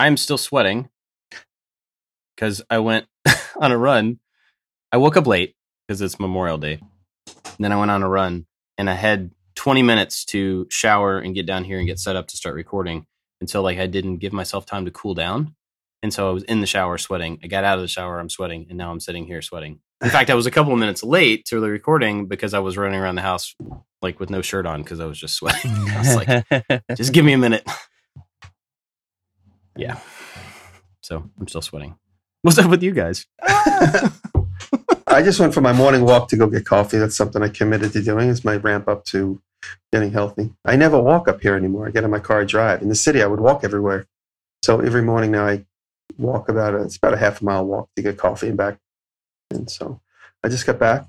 I'm still sweating because I went on a run. I woke up late because it's Memorial Day. And then I went on a run and I had 20 minutes to shower and get down here and get set up to start recording until like I didn't give myself time to cool down. And so I was in the shower sweating. I got out of the shower, I'm sweating, and now I'm sitting here sweating. In fact, I was a couple of minutes late to the recording because I was running around the house like with no shirt on because I was just sweating. I was like, just give me a minute. Yeah. So I'm still sweating. What's up with you guys? I just went for my morning walk to go get coffee. That's something I committed to doing. It's my ramp up to getting healthy. I never walk up here anymore. I get in my car, I drive. In the city, I would walk everywhere. So every morning now, I walk about a, it's about a half a mile walk to get coffee and back. And so I just got back,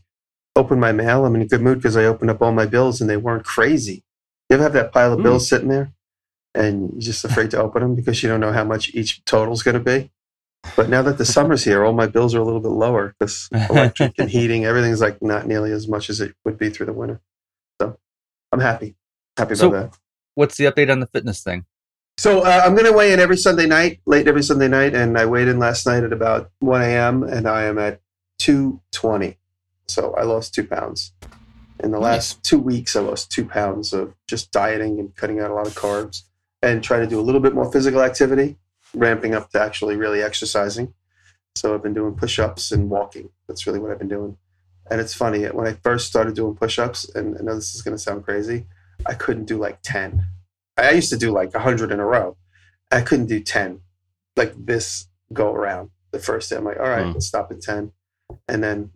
opened my mail. I'm in a good mood because I opened up all my bills and they weren't crazy. You ever have that pile of Mm. bills sitting there and you're just afraid to open them because you don't know how much each total is going to be? But now that the summer's here, all my bills are a little bit lower because electric and heating, everything's like not nearly as much as it would be through the winter. So I'm happy, happy about So- that. What's the update on the fitness thing? So uh, I'm going to weigh in every Sunday night, late every Sunday night, and I weighed in last night at about 1 a.m. and I am at 220. So I lost two pounds. In the last two weeks, I lost two pounds of just dieting and cutting out a lot of carbs and trying to do a little bit more physical activity, ramping up to actually really exercising. So I've been doing push-ups and walking. That's really what I've been doing. And it's funny when I first started doing push-ups, and I know this is going to sound crazy, I couldn't do like 10. I used to do like 100 in a row. I couldn't do 10 like this go around. The first day, I'm like, all right, Hmm. let's stop at 10. And then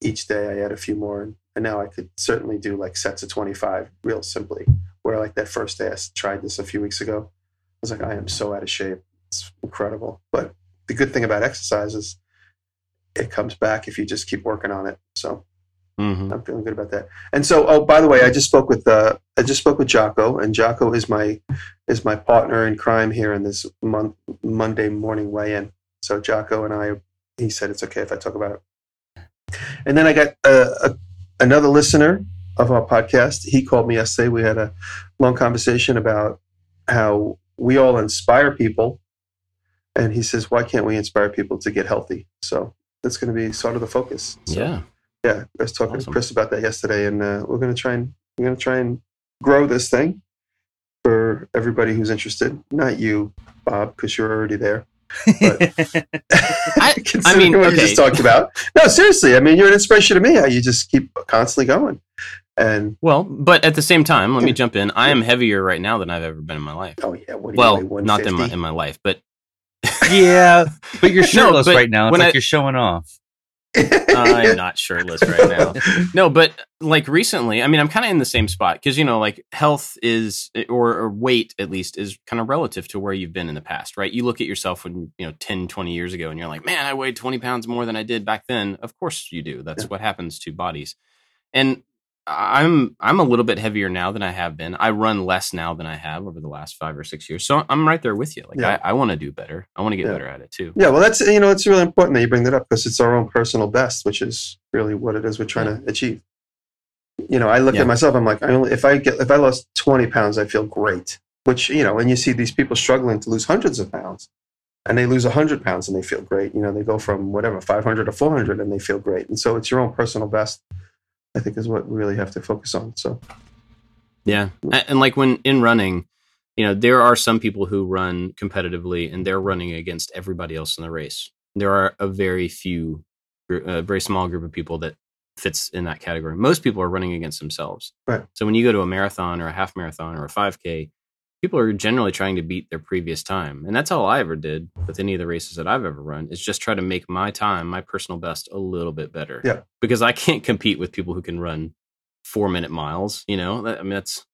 each day I add a few more. And, and now I could certainly do like sets of 25 real simply. Where like that first day I tried this a few weeks ago, I was like, I am so out of shape. It's incredible. But the good thing about exercise is it comes back if you just keep working on it. So Mm-hmm. I'm feeling good about that. And so, oh, by the way, I just spoke with uh, I just spoke with Jocko, and Jocko is my is my partner in crime here in this month Monday morning weigh-in. So Jocko and I, he said it's okay if I talk about it. And then I got uh, a, another listener of our podcast. He called me yesterday. We had a long conversation about how we all inspire people, and he says, "Why can't we inspire people to get healthy?" So that's going to be sort of the focus. So, Yeah. yeah, I was talking to Chris about that yesterday, and uh, we're going to try and we're going to try and grow this thing for everybody who's interested. Not you, Bob, because you're already there. I, Considering mean, what you just talked about. No, seriously. I mean, you're an inspiration to me. How you just keep constantly going, and well, but at the same time, let me jump in. I am heavier right now than I've ever been in my life. oh yeah, what Well, you weigh, not in my in my life, but yeah, but you're No, shirtless but right now. It's like I- you're showing off. I'm not shirtless right now. No, but like recently, I mean, I'm kind of in the same spot because you know, like health is or, or weight at least is kind of relative to where you've been in the past, right? You look at yourself when you know 10, 20 years ago, and you're like, man, I weighed 20 pounds more than I did back then. Of course you do. That's Yeah. what happens to bodies, and I'm I'm a little bit heavier now than I have been. I run less now than I have over the last five or six years. So I'm right there with you. Like Yeah. I, I want to do better. I want to get Yeah. better at it too. Yeah, well, that's you know, it's really important that you bring that up because it's our own personal best, which is really what it is we're trying to achieve. You know, I look Yeah. at myself. I'm like, I only if I get if I lost 20 pounds, I feel great. Which you know, and you see these people struggling to lose hundreds of pounds, and they lose 100 pounds and they feel great. You know, they go from whatever 500 to 400 and they feel great. And so it's your own personal best. I think is what we really have to focus on. So Yeah. And like when in running, you know, there are some people who run competitively and they're running against everybody else in the race. There are a very few, a very small group of people that fits in that category. Most people are running against themselves. Right. So when you go to a marathon or a half marathon or a 5K, people are generally trying to beat their previous time. And that's all I ever did with any of the races that I've ever run is just try to make my time, my personal best, a little bit better. Yeah. Because I can't compete with people who can run four minute miles. You know, That- I mean, that's,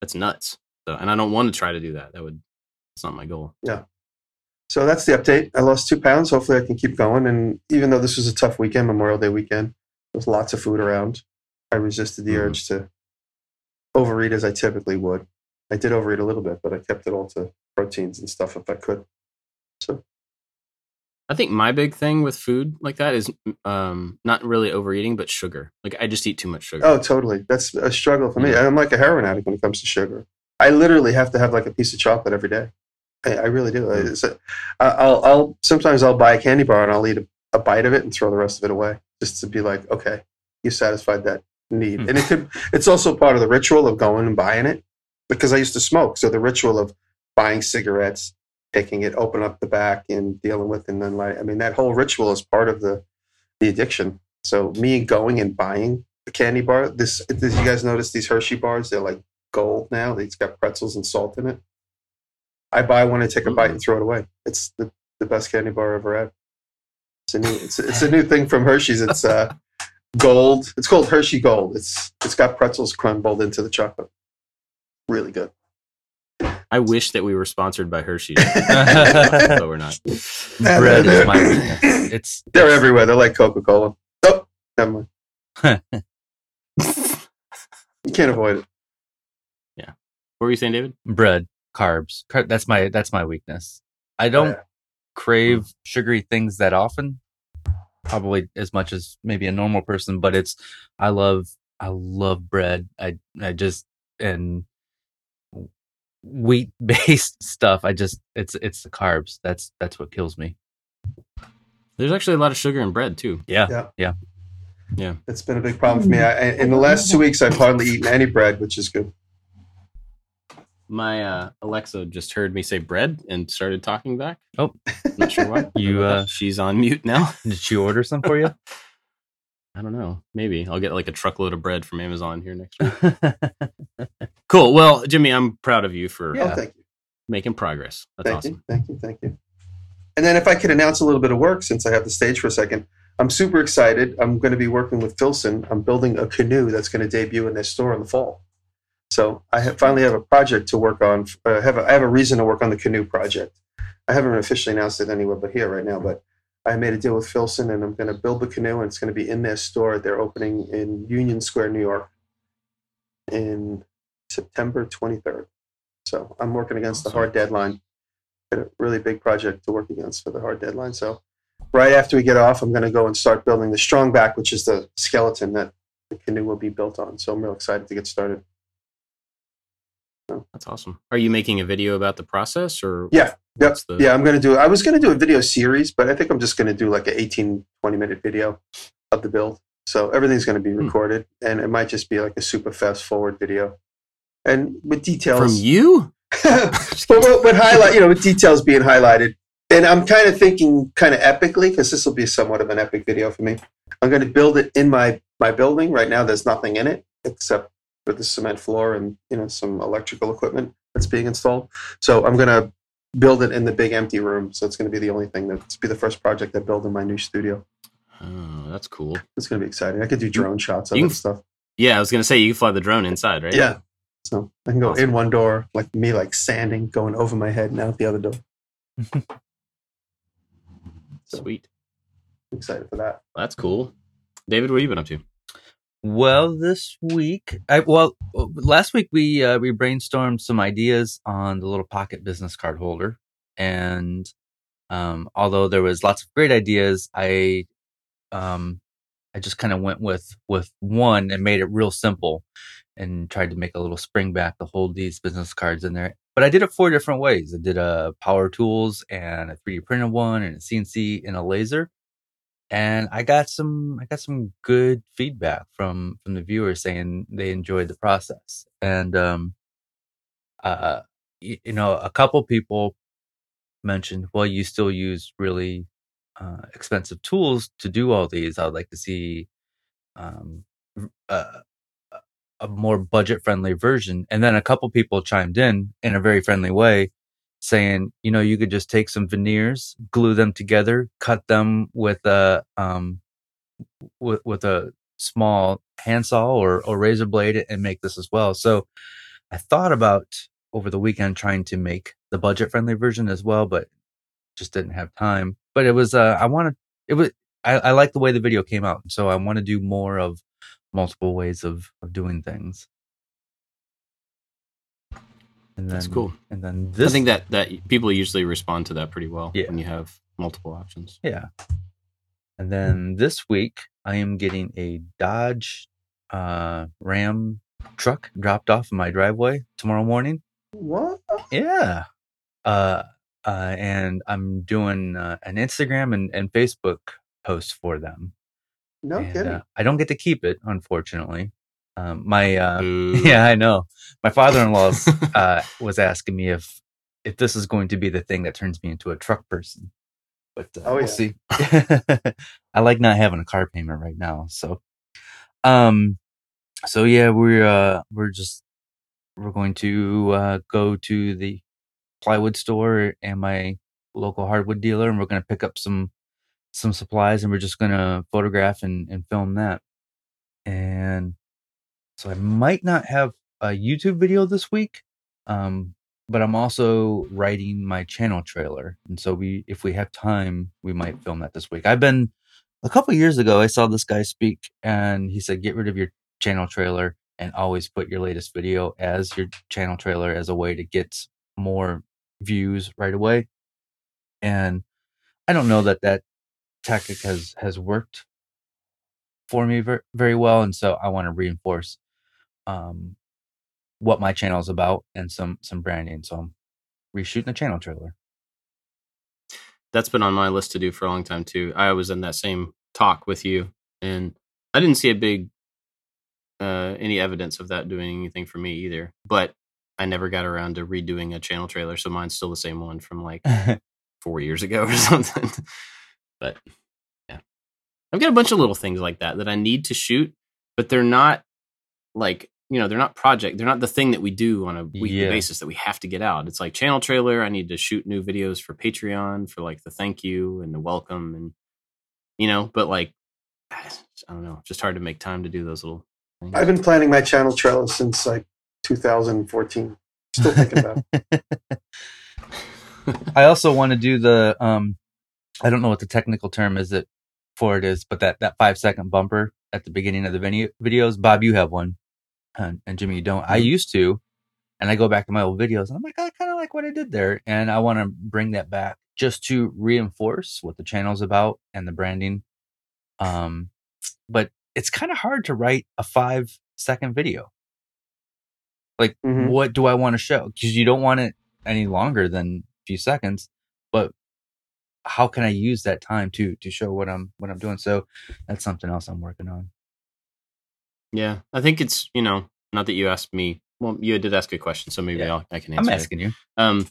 that's nuts. So, and I don't want to try to do that. That would, that's not my goal. Yeah. So that's the update. I lost two pounds. Hopefully, I can keep going. And even though this was a tough weekend, Memorial Day weekend, there was lots of food around. I resisted the Mhm. urge to overeat as I typically would. I did overeat a little bit, but I kept it all to proteins and stuff if I could. So I think my big thing with food like that is um, not really overeating, but sugar. Like I just eat too much sugar. Oh, totally. That's a struggle for me. Yeah. I'm like a heroin addict when it comes to sugar. I literally have to have like a piece of chocolate every day. I, I really do. I- I'll, I'll sometimes I'll buy a candy bar and I'll eat a, a bite of it and throw the rest of it away, just to be like, okay, you satisfied that need. Hmm. And it could. It's also part of the ritual of going and buying it because I used to smoke, so the ritual of buying cigarettes, taking it, open up the back, and dealing with, and then like, I mean, that whole ritual is part of the the addiction. So me going and buying the candy bar. This, did you guys notice these Hershey bars? They're like gold now. It's got pretzels and salt in it. I buy one and take a bite and throw it away. It's the, the best candy bar I've ever had. It's a new it's, it's a new thing from Hershey's. It's uh gold. It's called Hershey Gold. It's it's got pretzels crumbled into the chocolate. Really good. I wish that we were sponsored by Hershey, but we're not. Bread is my weakness. It's They're everywhere. They're like Coca Cola. Oh, never mind. You can't avoid it. Yeah. What were you saying, David? bread, carbs. Car- that's my that's my weakness. I don't Yeah. crave sugary things that often. Probably as much as maybe a normal person, but it's I love I love bread. I I just and wheat based stuff. I just it's it's the carbs. That's that's what kills me. There's actually a lot of sugar in bread too. Yeah. Yeah. Yeah. Yeah. It's been a big problem for me. I, I- in the last two weeks, I've hardly eaten any bread, which is good. My uh, Alexa just heard me say bread and started talking back. Oh. not sure why. You, uh, she's on mute now. Did she order some for you? I don't know. Maybe I'll get like a truckload of bread from Amazon here next week. cool. Well, Jimmy, I'm proud of you for Yeah. Thank you. making progress. That's Thank awesome. you. Thank you. Thank you. And then if I could announce a little bit of work since I have the stage for a second, I'm super excited. I'm going to be working with Filson. I'm building a canoe that's going to debut in their store in the fall. So I have, finally have a project to work on. Uh, have a, I have a reason to work on the canoe project. I haven't officially announced it anywhere but here right now, but I made a deal with Filson and I'm going to build the canoe and it's going to be in their store. They're opening in Union Square, New York in September 23rd. So I'm working against the hard deadline. Got a really big project to work against for the hard deadline. So right after we get off, I'm going to go and start building the strong back, which is the skeleton that the canoe will be built on. So I'm real excited to get started. That's awesome. Are you making a video about the process or Yeah. Yep. the Yeah, I'm going to do I was going to do a video series, but I think I'm just going to do like an 18, 20 minute video of the build. So everything's going to be Hmm. recorded and it might just be like a super fast forward video. And with details from you? but what would highlight, you know, with details being highlighted. And I'm kind of thinking kind of epically because this will be somewhat of an epic video for me. I'm going to build it in my my building. Right now, there's nothing in it except for the cement floor and you know some electrical equipment that's being installed. So I'm going to build it in the big empty room. So it's going to be the only thing that's be the first project I build in my new studio. Oh, that's cool. It's going to be exciting. I could do drone shots of can- stuff. Yeah, I was gonna say you can fly the drone inside, right? Yeah. So I can go Awesome. in one door, like me, like sanding, going over my head, and out the other door. Sweet. Excited for that. That's cool. David, what have you been up to? Well, this week, I, well, last week we uh, we brainstormed some ideas on the little pocket business card holder, and um, although there was lots of great ideas, I um, I just kind of went with with one and made it real simple, and tried to make a little spring back to hold these business cards in there. But I did it four different ways. I did a power tools and a 3D printed one, and a CNC and a laser and I got some I got some good feedback from from the viewers saying they enjoyed the process. And um uh y- you know, a couple people mentioned, well, you still use really uh expensive tools to do all these. I would like to see um uh, a more budget friendly version. And then a couple people chimed in in a very friendly way saying, you know, you could just take some veneers, glue them together, cut them with a um with with a small handsaw or or razor blade and make this as well. So I thought about over the weekend trying to make the budget friendly version as well, but just didn't have time. But it was uh I wanted it was I, I like the way the video came out. So I want to do more of multiple ways of, of doing things. And then, That's cool. And then this I think that that people usually respond to that pretty well Yeah. when you have multiple options. Yeah. And then this week, I am getting a Dodge uh, Ram truck dropped off in my driveway tomorrow morning. What? Yeah. uh, uh, and I'm doing uh, an Instagram and, and Facebook post for them. No And, kidding. uh, I don't get to keep it, unfortunately. Um, my uh, yeah, I know. My father-in-law uh, was asking me if if this is going to be the thing that turns me into a truck person. But uh, Oh, we'll yeah. see. I like not having a car payment right now. So, um, so yeah, we're uh, we're just we're going to uh, go to the plywood store and my local hardwood dealer, and we're going to pick up some some supplies, and we're just going to photograph and, and film that. And so I might not have a YouTube video this week, um, but I'm also writing my channel trailer, and so we, if we have time, we might film that this week. I've been a couple years ago. I saw this guy speak, and he said, "Get rid of your channel trailer and always put your latest video as your channel trailer as a way to get more views right away." And I don't know that that tactic has has worked for me very, very well, and so I want to reinforce um, what my channel is about and some some branding. So I'm reshooting the channel trailer. That's been on my list to do for a long time too. I was in that same talk with you, and I didn't see a big uh, any evidence of that doing anything for me either. But I never got around to redoing a channel trailer, so mine's still the same one from like four years ago or something. but yeah, I've got a bunch of little things like that that I need to shoot, but they're not like you know they're not project. They're not the thing that we do on a weekly Yeah. basis that we have to get out. It's like channel trailer. I need to shoot new videos for Patreon for like the thank you and the welcome and you know. But like I don't know, just hard to make time to do those little things. I've been planning my channel trailer since like 2014. Still thinking about it. I also want to do the um, I don't know what the technical term is it for it is, but that that five second bumper at the beginning of the video, videos. Bob, you have one, and, and Jimmy, you don't. I used to, and I go back to my old videos, and I'm like, I kind of like what I did there, and I want to bring that back just to reinforce what the channel's about and the branding. Um, but it's kind of hard to write a five second video. Like, Mhm. what do I want to show? Because you don't want it any longer than a few seconds. But how can I use that time to to show what I'm what I'm doing? So that's something else I'm working on. Yeah, I think it's you know not that you asked me. Well, you did ask a question, so maybe Yeah. I'll, I can answer. I'm it. asking you. Um,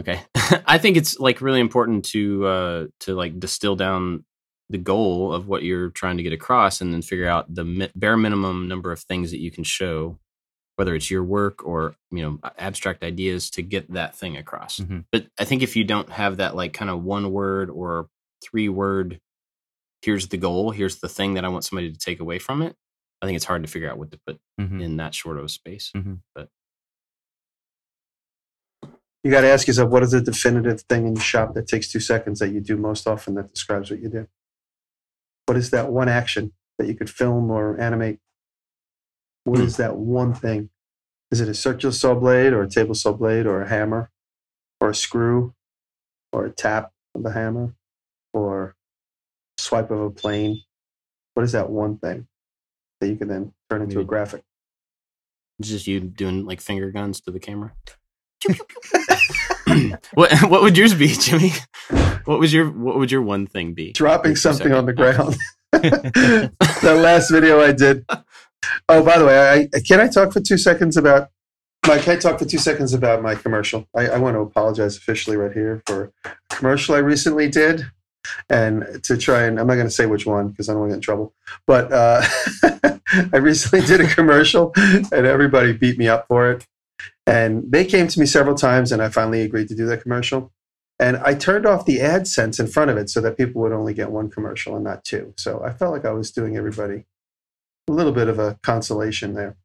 okay, I think it's like really important to uh to like distill down the goal of what you're trying to get across, and then figure out the mi- bare minimum number of things that you can show, whether it's your work or you know abstract ideas to get that thing across. Mhm. But I think if you don't have that like kind of one word or three word, here's the goal, here's the thing that I want somebody to take away from it. I think it's hard to figure out what to put Mhm. in that short of a space. But You got to ask yourself, what is the definitive thing in your shop that takes two seconds that you do most often that describes what you do? What is that one action that you could film or animate? What Hmm. is that one thing? Is it a circular saw blade or a table saw blade or a hammer or a screw or a tap of the hammer or swipe of a plane? What is that one thing that you can then turn into a graphic? It's just you doing like finger guns to the camera. what what would yours be, Jimmy? What was your what would your one thing be? Dropping something on the ground. that last video I did. Oh, by the way, I, can I talk for two seconds about Mike? Can I talk for two seconds about my commercial? I, I want to apologize officially right here for a commercial I recently did, and to try and I'm not going to say which one because I don't want to get in trouble. But uh, I recently did a commercial, and everybody beat me up for it. And they came to me several times, and I finally agreed to do that commercial. And I turned off the AdSense in front of it so that people would only get one commercial and not two. So I felt like I was doing everybody a little bit of a consolation there.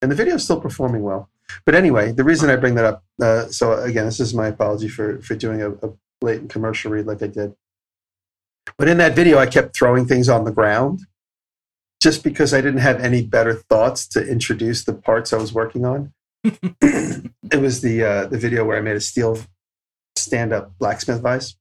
And the video is still performing well. But anyway, the reason I bring that up, uh, so again, this is my apology for, for doing a, a blatant commercial read like I did. But in that video, I kept throwing things on the ground just because I didn't have any better thoughts to introduce the parts I was working on. it was the uh, the video where I made a steel stand up blacksmith vice,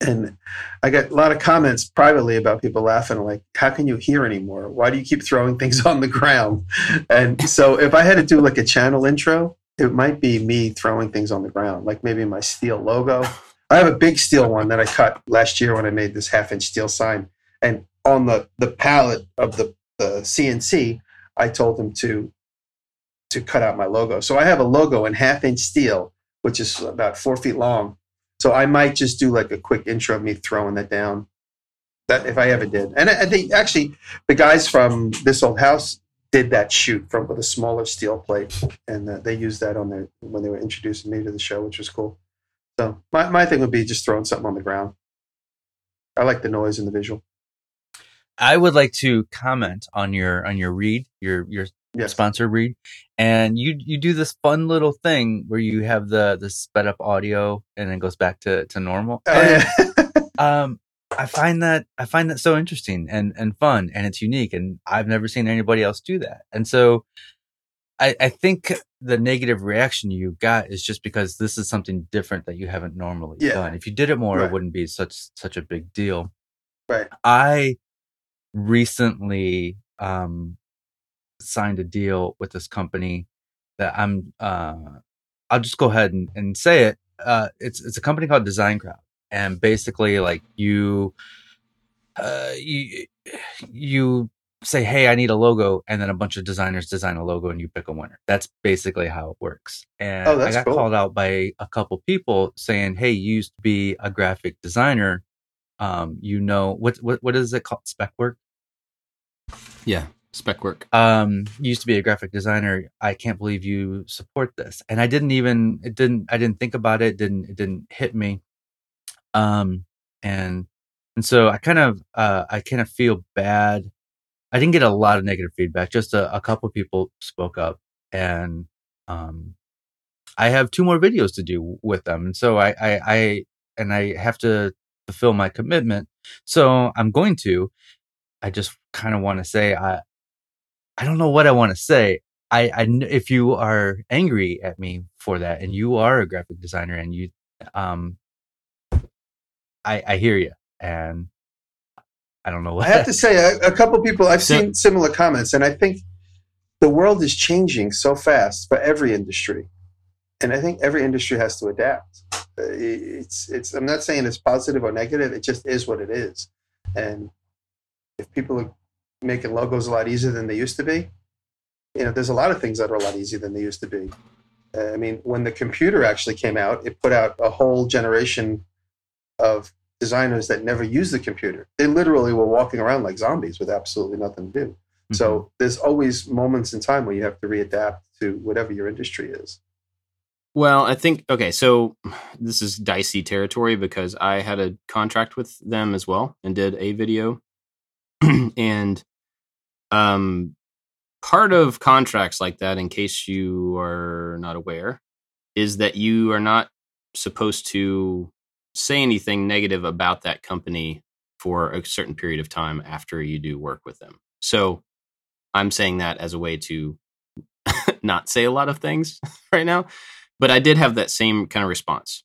And I got a lot of comments privately about people laughing, like, how can you hear anymore? Why do you keep throwing things on the ground? And so if I had to do like a channel intro, it might be me throwing things on the ground, like maybe my steel logo. I have a big steel one that I cut last year when I made this half inch steel sign. And on the, the palette of the, the CNC, I told him to to cut out my logo. So I have a logo in half inch steel, which is about four feet long. So I might just do like a quick intro of me throwing that down. That if I ever did. And I, I think actually the guys from this old house did that shoot from with a smaller steel plate, and uh, they used that on their when they were introducing me to the show, which was cool. So my, my thing would be just throwing something on the ground. I like the noise and the visual. I would like to comment on your on your read, your your Yes. sponsor read, and you you do this fun little thing where you have the the sped up audio and then goes back to to normal. Oh, yeah. um i find that i find that so interesting and and fun and it's unique and i've never seen anybody else do that and so i i think the negative reaction you got is just because this is something different that you haven't normally Yeah. done if you did it more Right. it wouldn't be such such a big deal Right. i recently um signed a deal with this company that i'm uh i'll just go ahead and, and say it uh it's it's a company called design crowd and basically like you uh you you say hey i need a logo and then a bunch of designers design a logo and you pick a winner. That's basically how it works. And Oh, i that's got cool. called out by a couple people saying hey you used to be a graphic designer. Um you know what what what is it called? Spec work? Yeah, spec work. um you used to be a graphic designer. I can't believe you support this. And i didn't even it didn't i didn't think about it didn't it didn't hit me. Um and and so i kind of uh i kind of feel bad i didn't get a lot of negative feedback just a, a couple people spoke up and um i have two more videos to do with them. And so i i, I and i have to fulfill my commitment. So i'm going to i just kind of want to say i I don't know what I want to say. I, I, if you are angry at me for that, and you are a graphic designer, and you, um, I, I hear you, and I don't know what I have to say, a, a couple people I've seen similar comments, and I think the world is changing so fast for every industry, and I think every industry has to adapt. Uh, It's, it's. I'm not saying it's positive or negative. It just is what it is, and if people are making logos a lot easier than they used to be, you know, there's a lot of things that are a lot easier than they used to be. Uh, I mean, when the computer actually came out, it put out a whole generation of designers that never used the computer. They literally were walking around like zombies with absolutely nothing to do. Mm-hmm. So there's always moments in time where you have to readapt to whatever your industry is. Well, I think okay, so this is dicey territory because I had a contract with them as well and did a video. and um part of contracts like that in case you are not aware is that you are not supposed to say anything negative about that company for a certain period of time after you do work with them. So I'm saying that as a way to not say a lot of things right now but I did have that same kind of response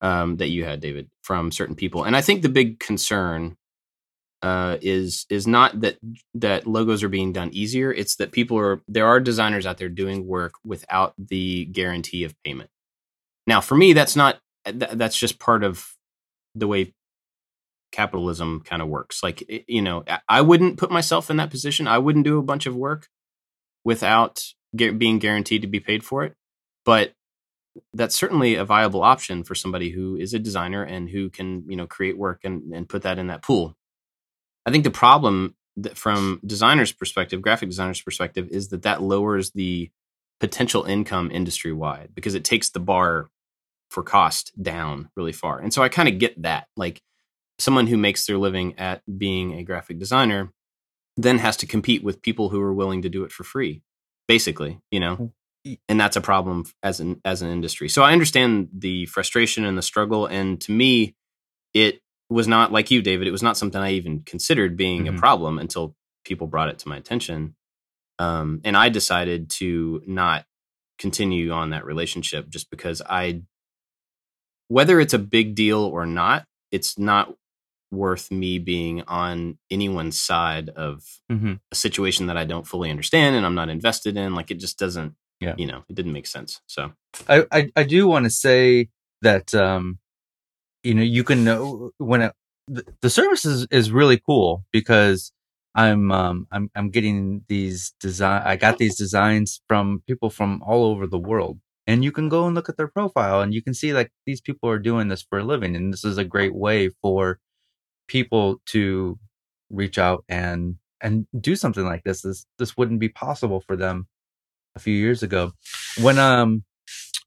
um, that you had, David, from certain people, and I think the big concern uh, is is not that that logos are being done easier; it's that people are there are designers out there doing work without the guarantee of payment. Now, for me, that's not Uh, th- that's just part of the way capitalism kind of works. Like you know, I- wouldn't put myself in that position. I wouldn't do a bunch of work without gu- being guaranteed to be paid for it, but that's certainly a viable option for somebody who is a designer and who can you know create work and, and put that in that pool i think the problem from designers perspective graphic designers perspective is that that lowers the potential income industry wide because it takes the bar for cost down really far and so i kind of get that like someone who makes their living at being a graphic designer then has to compete with people who are willing to do it for free basically you know and that's a problem as an as an industry. So I understand the frustration and the struggle, and to me, it was not like you, David. It was not something I even considered being Mhm. a problem until people brought it to my attention, um, and I decided to not continue on that relationship just because I, whether it's a big deal or not, it's not worth me being on anyone's side of Mhm. a situation that I don't fully understand and I'm not invested in. Like it just doesn't Yeah. you know, it didn't make sense. So I, I, I do want to say that um, you know you can know when it, the, the service is, is really cool because I'm um I'm I'm getting these design I got these designs from people from all over the world and you can go and look at their profile and you can see like these people are doing this for a living and this is a great way for people to reach out and and do something like this this this wouldn't be possible for them a few years ago when um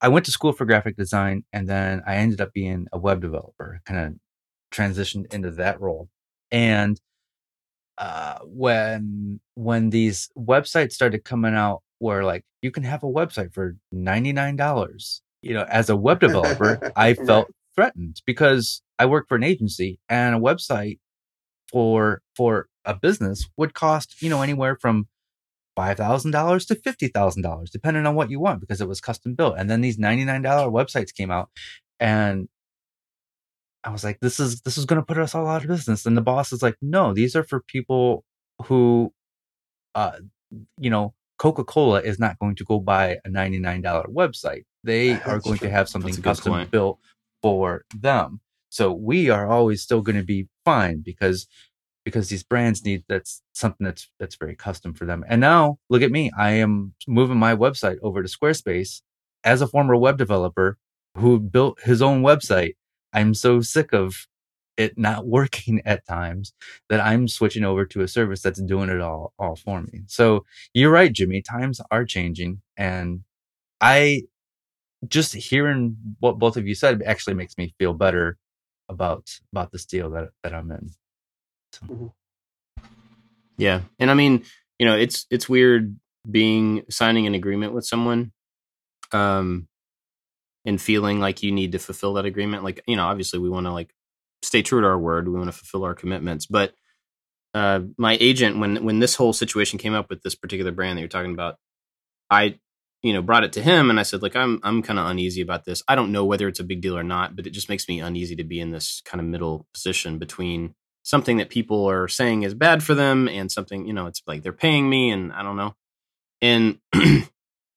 I went to school for graphic design and then I ended up being a web developer, kind of transitioned into that role. And uh, when when these websites started coming out where like you can have a website for $99, you know, as a web developer, I felt threatened because I work for an agency and a website for for a business would cost, you know, anywhere from $5,000 to $50,000, depending on what you want, because it was custom built. And then these $99 websites came out and I was like, this is, this is going to put us all out of business. And the boss is like, no, these are for people who, uh, you know, Coca-Cola is not going to go buy a $99 website. They are going true. to have something That's custom point. built for them. So we are always still going to be fine because because these brands need that's something that's that's very custom for them. And now look at me. I am moving my website over to Squarespace as a former web developer who built his own website. I'm so sick of it not working at times that I'm switching over to a service that's doing it all all for me. So you're right, Jimmy. Times are changing and I just hearing what both of you said actually makes me feel better about about this deal that that I'm in. Yeah, and I mean, you know, it's it's weird being signing an agreement with someone, um, and feeling like you need to fulfill that agreement. Like, you know, obviously we want to like stay true to our word. We want to fulfill our commitments. But uh, my agent, when when this whole situation came up with this particular brand that you're talking about, I, you know, brought it to him and I said, like, I'm I'm kind of uneasy about this. I don't know whether it's a big deal or not, but it just makes me uneasy to be in this kind of middle position between something that people are saying is bad for them and something, you know, it's like they're paying me and I don't know. And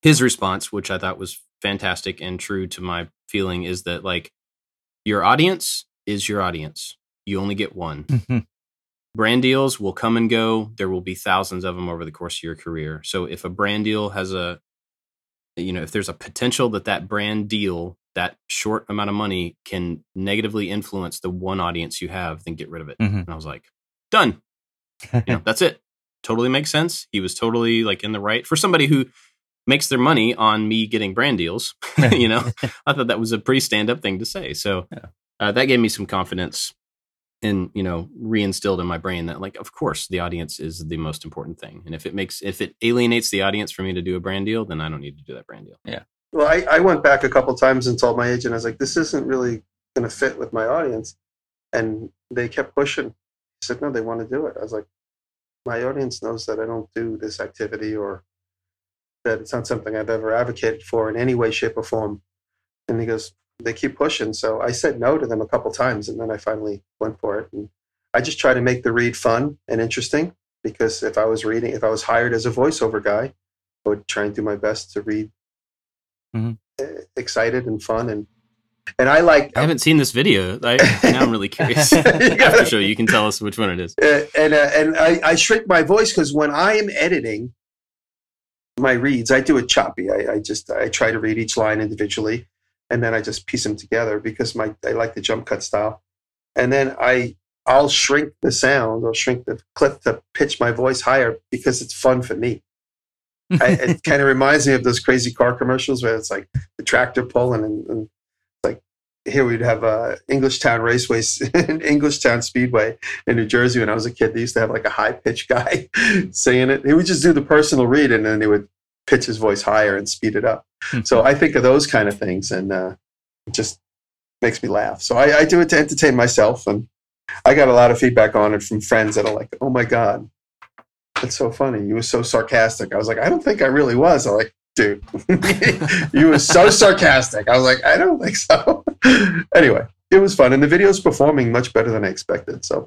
his response, which I thought was fantastic and true to my feeling, is that like your audience is your audience. You only get one. Brand deals will come and go. There will be thousands of them over the course of your career. So if a brand deal has a, you know, if there's a potential that that brand deal, that short amount of money can negatively influence the one audience you have, then get rid of it. Mhm. And I was like, done. You know, that's it. Totally makes sense. He was totally like in the right for somebody who makes their money on me getting brand deals. you know, I thought that was a pretty stand up thing to say. So Yeah. Uh, that gave me some confidence and, you know, reinstilled in my brain that like, of course the audience is the most important thing. And if it makes, if it alienates the audience for me to do a brand deal, then I don't need to do that brand deal. Yeah well, I, I went back a couple times and told my agent, I was like, this isn't really going to fit with my audience. And they kept pushing. He said, no, they want to do it. I was like, my audience knows that I don't do this activity or that it's not something I've ever advocated for in any way, shape, or form. And he goes, they keep pushing. So I said no to them a couple times and then I finally went for it. And I just try to make the read fun and interesting because if I was reading, if I was hired as a voiceover guy, I would try and do my best to read Mhm. uh, excited and fun and and I like I haven't seen this video. I, now I'm really curious. After show, you can tell us which one it is. uh, and uh, and I, I shrink my voice because when I am editing my reads, I do it choppy. I, I just I try to read each line individually, and then I just piece them together because my I like the jump cut style, and then I I'll shrink the sound, I'll shrink the clip to pitch my voice higher because it's fun for me. I, it kind of reminds me of those crazy car commercials where it's like the tractor pulling and, and like here we'd have uh, Englishtown Raceway, Englishtown Speedway in New Jersey when I was a kid. They used to have like a high pitched guy saying it. He would just do the personal read and then they would pitch his voice higher and speed it up. so I think of those kind of things and uh, it just makes me laugh. So I, I do it to entertain myself and I got a lot of feedback on it from friends that are like, "Oh my god, that's so funny! You were so sarcastic." I was like, "I don't think I really was." I'm like, "Dude, you were so sarcastic." I was like, "I don't think so." anyway, it was fun, and the video's performing much better than I expected. So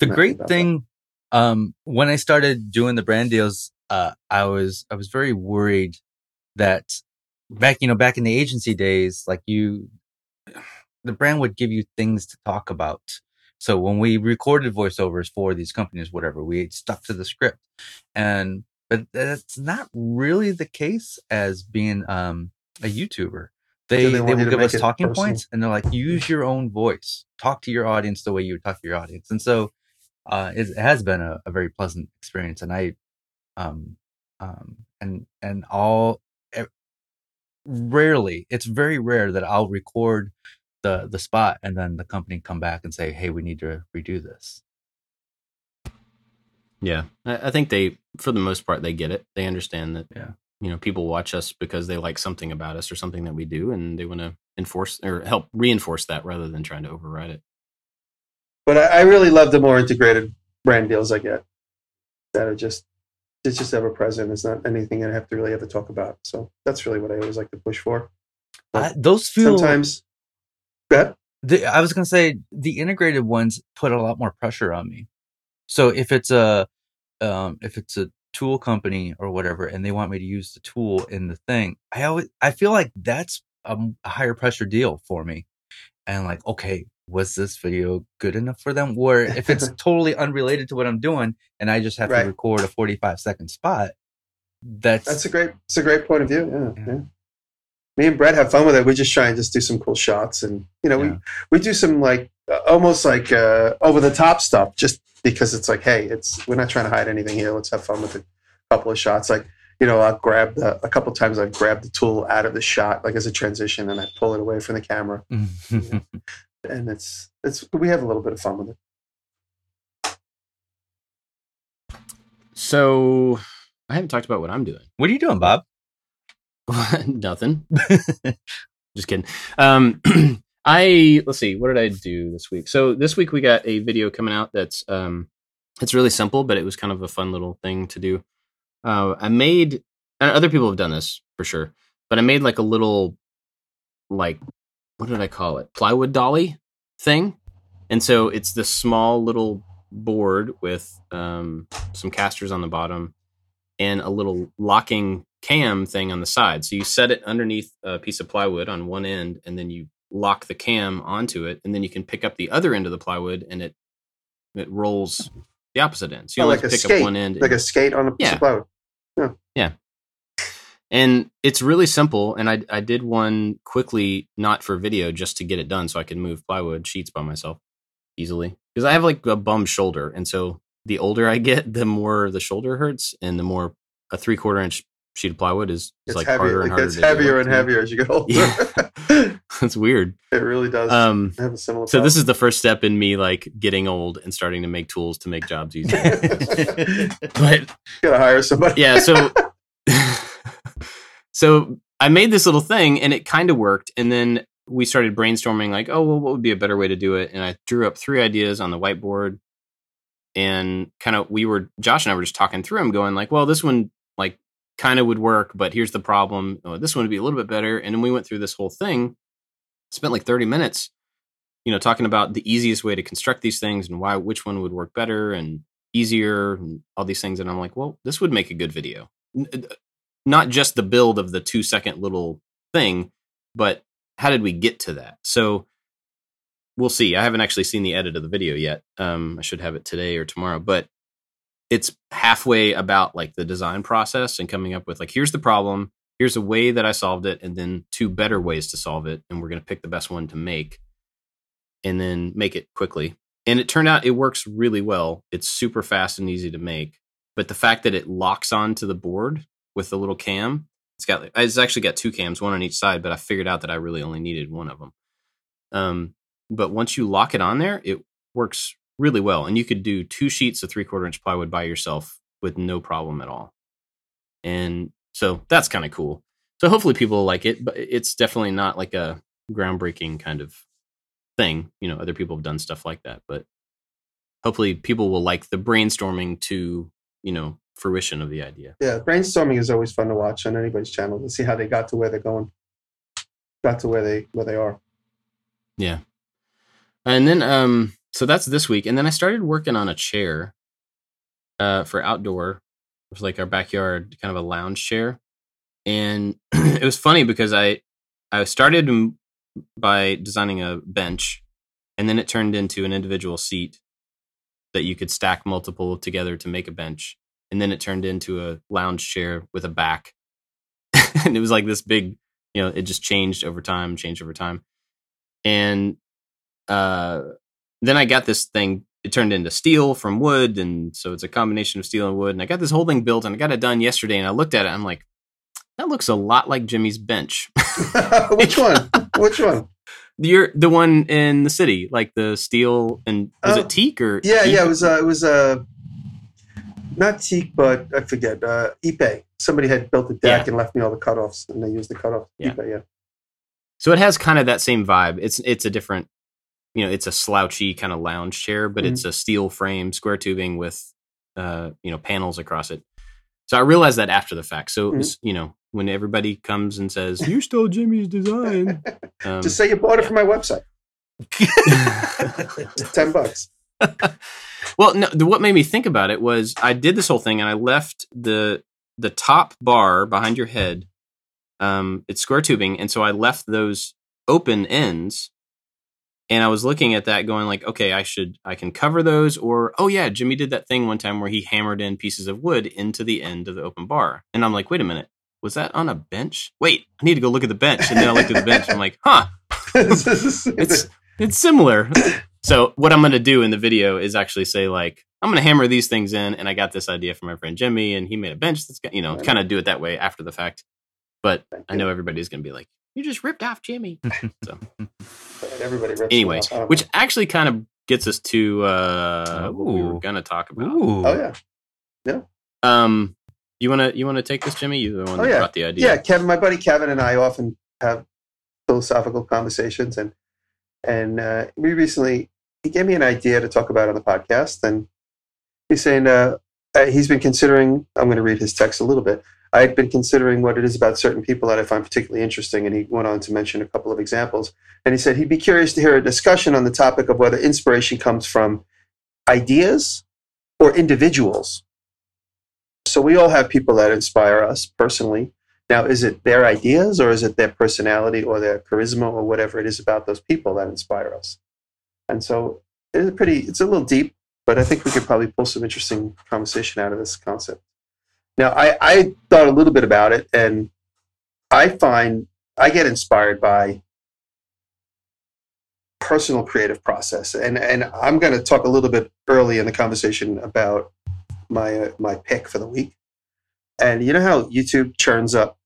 the great thing um when i started doing the brand deals uh i was i was very worried that back, you know, back in the agency days, like you, the brand would give you things to talk about. So when we recorded voiceovers for these companies, whatever, we stuck to the script. And, but that's not really the case as being um, a YouTuber. They, So they they, will give us talking personal. points and they're like, use your own voice, talk to your audience the way you would talk to your audience. And so, uh, it, it has been a, a very pleasant experience. And I, um, um, and, and all, eh, rarely, it's very rare that I'll record the, the spot and then the company come back and say, Hey, we need to redo this. Yeah, I, I think they, for the most part, they get it. They understand that. Yeah. you know, people watch us because they like something about us or something that we do, and they want to enforce or help reinforce that rather than trying to override it. But I, I really love the more integrated brand deals I get that are just it's just ever present. It's not anything I have to really have to talk about. So that's really what I always like to push for. I, those feel, Sometimes, yeah, the, I was going to say the integrated ones put a lot more pressure on me. So if it's a, um, if it's a tool company or whatever, and they want me to use the tool in the thing, I always, I feel like that's a, a higher pressure deal for me. And like, okay, was this video good enough for them? Or if it's totally unrelated to what I'm doing and I just have Right. to record a 45 second spot, that's, that's a great it's a great point of view. Yeah, Yeah. yeah. Me and Brett have fun with it. We just try and just do some cool shots, and you know, Yeah. we we do some like uh, almost like uh, over the top stuff, just because it's like, hey, it's we're not trying to hide anything here. Let's have fun with a couple of shots. Like you know, I'll grab the a couple times I've grabbed the tool out of the shot, like as a transition, and I pull it away from the camera, and it's it's we have a little bit of fun with it. So I haven't talked about what I'm doing. what are you doing, Bob? Nothing. Just kidding. Um, I let's see. What did I do this week? So this week we got a video coming out that's um, it's really simple, but it was kind of a fun little thing to do. Uh, I made and other people have done this for sure, but I made like a little like what did I call it? Plywood dolly thing. And so it's this small little board with um, some casters on the bottom and a little locking cam thing on the side. So you set it underneath a piece of plywood on one end, and then you lock the cam onto it, and then you can pick up the other end of the plywood, and it it rolls the opposite end. So you Oh, only like pick skate, up one end. Like a skate on a piece Yeah. of plywood. And it's really simple. And I I did one quickly, not for video, just to get it done, so I could move plywood sheets by myself easily because I have like a bum shoulder, and so the older I get, the more the shoulder hurts, and the more a three quarter inch sheet of plywood is, is It's like harder heavier. and harder. do heavier and heavier as you get older. Yeah. That's weird. it really does. Um, I have a similar. so this is the first step in me like getting old and starting to make tools to make jobs easier. but gotta hire somebody. yeah, so so I made this little thing and it kind of worked. And then we started brainstorming like, oh well, what would be a better way to do it? And I drew up three ideas on the whiteboard, and kind of we were Josh and I were just talking through them, going like, well, this one like kind of would work, but here's the problem. Oh, this one would be a little bit better. And then we went through this whole thing, spent like 30 minutes, you know, talking about the easiest way to construct these things and why which one would work better and easier and all these things. And I'm like, well, this would make a good video. Uh, Not just the build of the two second little thing, but how did we get to that? So we'll see. I haven't actually seen the edit of the video yet. Um, I should have it today or tomorrow, but it's halfway about like the design process and coming up with like, here's the problem, here's a way that I solved it, and then two better ways to solve it. And we're going to pick the best one to make and then make it quickly. And it turned out it works really well. It's super fast and easy to make. But the fact that it locks onto the board with the little cam, it's got it's actually got two cams, one on each side, but I figured out that I really only needed one of them. Um, but once you lock it on there, it works really well. And you could do two sheets of three quarter inch plywood by yourself with no problem at all. And so that's kind of cool. So hopefully people like it, but it's definitely not like a groundbreaking kind of thing. You know, other people have done stuff like that, but hopefully people will like the brainstorming to, you know, fruition of the idea. Yeah, brainstorming is always fun to watch on anybody's channel to see how they got to where they're going, got to where they where they are. Yeah. And then um so that's this week. And then I started working on a chair uh for outdoor. It was like our backyard kind of a lounge chair. and it was funny because I I started by designing a bench, and then it turned into an individual seat that you could stack multiple together to make a bench, and then it turned into a lounge chair with a back, and it was like this big, you know, it just changed over time, changed over time, and uh, then I got this thing. It turned into steel from wood, and so it's a combination of steel and wood. And I got this whole thing built, and I got it done yesterday. And I looked at it, I'm like, that looks a lot like Jimmy's bench. Which one? Which one? You're the one in the city, like the steel and was Oh, it teak or Yeah, teak? yeah. It was uh, it was uh, not teak, but I forget. Uh, Ipe. Somebody had built a deck Yeah. and left me all the cutoffs, and they used the cutoffs. Yeah. Ipe, yeah. So it has kind of that same vibe. It's it's a different, you know, it's a slouchy kind of lounge chair, but Mhm. it's a steel frame, square tubing with, uh, you know, panels across it. So I realized that after the fact. So it was, you know, when everybody comes and says you stole Jimmy's design, um, Just say you bought it from my website. Ten bucks. well, no. The, what made me think about it was I did this whole thing and I left the the top bar behind your head. Um, it's square tubing, and so I left those open ends. And I was looking at that, going like, okay, I should, I can cover those, or oh yeah, Jimmy did that thing one time where he hammered in pieces of wood into the end of the open bar, and I'm like, wait a minute, was that on a bench? Wait, I need to go look at the bench, and then I looked at the bench, and I'm like, huh, it's it's similar. So what I'm going to do in the video is actually say like I'm going to hammer these things in, and I got this idea from my friend Jimmy, and he made a bench that's got you know Right. kind of do it that way after the fact. But I know everybody's going to be like, you just ripped off Jimmy. so Everybody rips anyway, off. I which actually kind of gets us to uh, what we were going to talk about. Ooh. Oh yeah. Yeah. Um, you want to you want to take this, Jimmy? You're the one Oh, that yeah. brought the idea. Yeah, Kevin, my buddy Kevin and I often have philosophical conversations, and and uh, we recently he gave me an idea to talk about on the podcast, and he's saying uh, uh, he's been considering. I'm going to read his text a little bit. I had been considering what it is about certain people that I find particularly interesting, and he went on to mention a couple of examples. And he said he'd be curious to hear a discussion on the topic of whether inspiration comes from ideas or individuals. So we all have people that inspire us personally. Now, is it their ideas or is it their personality or their charisma or whatever it is about those people that inspire us? And so it's pretty, it's a little deep, but I think we could probably pull some interesting conversation out of this concept. Now, I, I thought a little bit about it and I find I get inspired by personal creative process. And, and I'm going to talk a little bit early in the conversation about my, uh, my pick for the week. And you know how YouTube churns up,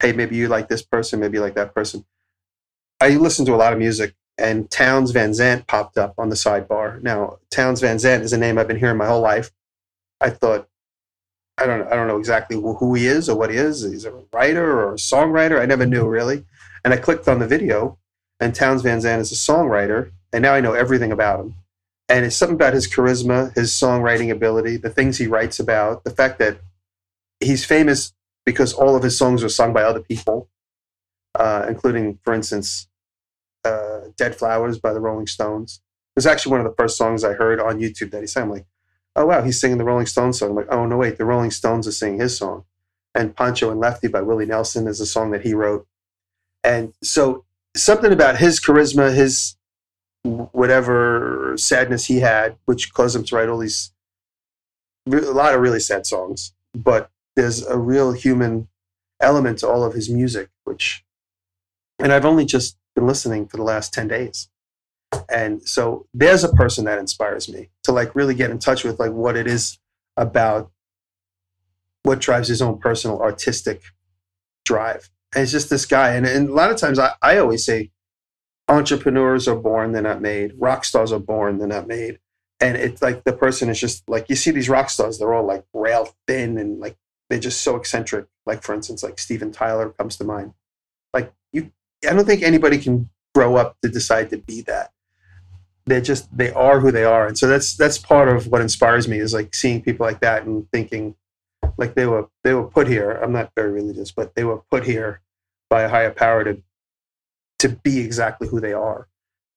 hey, maybe you like this person, maybe you like that person. I listen to a lot of music, and Townes Van Zandt popped up on the sidebar. Now, Townes Van Zandt is a name I've been hearing my whole life. I thought, I don't, I don't know exactly who he is or what he is. He's a writer or a songwriter. I never knew really. And I clicked on the video, and Townes Van Zandt is a songwriter, and now I know everything about him and it's something about his charisma, his songwriting ability, the things he writes about, the fact that he's famous because all of his songs are sung by other people, uh, including, for instance, uh, "Dead Flowers" by the Rolling Stones. It was actually one of the first songs I heard on YouTube that he sang. I'm like, oh wow, he's singing the Rolling Stones song. I'm like, oh no, wait, the Rolling Stones are singing his song. And "Pancho and Lefty" by Willie Nelson is a song that he wrote. And so something about his charisma, his whatever sadness he had, which caused him to write all these a lot of really sad songs. But there's a real human element to all of his music, which, and I've only just been listening for the last ten days, and so there's a person that inspires me to like really get in touch with like what it is about what drives his own personal artistic drive. And it's just this guy, and, and a lot of times I, I always say entrepreneurs are born they're not made. Rock stars are born they're not made. And it's like the person is just like you see these rock stars they're all like rail thin and like they're just so eccentric. Like for instance like steven tyler comes to mind. Like you i don't think anybody can grow up to decide to be that they're just they are who they are and so that's that's part of what inspires me is like seeing people like that and thinking like they were they were put here i'm not very religious but they were put here by a higher power to to be exactly who they are.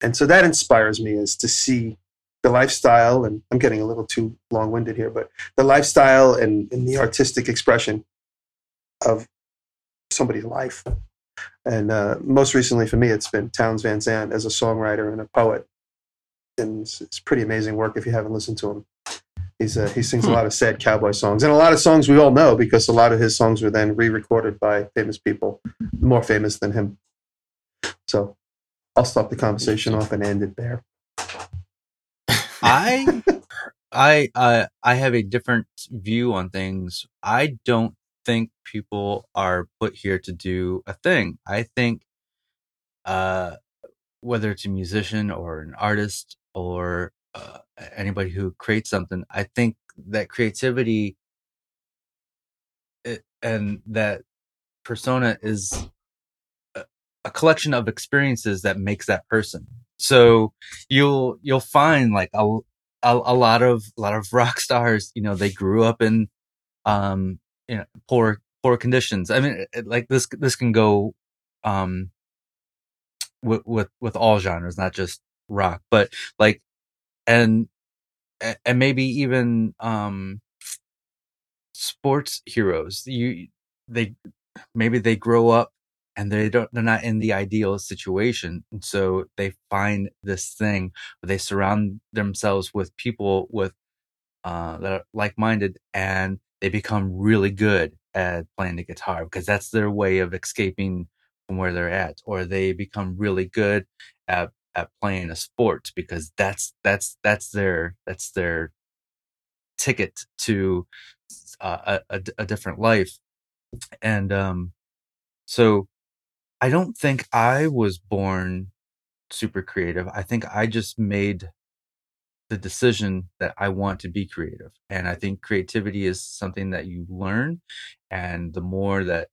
And so that inspires me is to see the lifestyle, and I'm getting a little too long winded here, but the lifestyle and, and the artistic expression of somebody's life. And uh, most recently for me, it's been Townes Van Zandt as a songwriter and a poet. And it's, it's pretty amazing work if you haven't listened to him. He's, uh, he sings a Hmm. lot of sad cowboy songs and a lot of songs we all know because a lot of his songs were then re-recorded by famous people, more famous than him. So I'll stop the conversation off and end it there. I I uh, I have a different view on things. I don't think people are put here to do a thing. I think uh whether it's a musician or an artist or uh, anybody who creates something, I think that creativity it, and that persona is a, a collection of experiences that makes that person. So you'll you'll find like a, a a lot of a lot of rock stars, you know, they grew up in um you know poor poor conditions. I mean, like this this can go um with with with all genres, not just rock, but like and and maybe even um sports heroes. You they maybe they grow up and they don't they're not in the ideal situation and so they find this thing they surround themselves with people with uh that are like-minded and they become really good at playing the guitar because that's their way of escaping from where they're at or they become really good at at playing a sport because that's that's that's their that's their ticket to uh, a, a, different life. And um so i don't think i was born super creative. I think i just made the decision that i want to be creative and i think creativity is something that you learn and the more that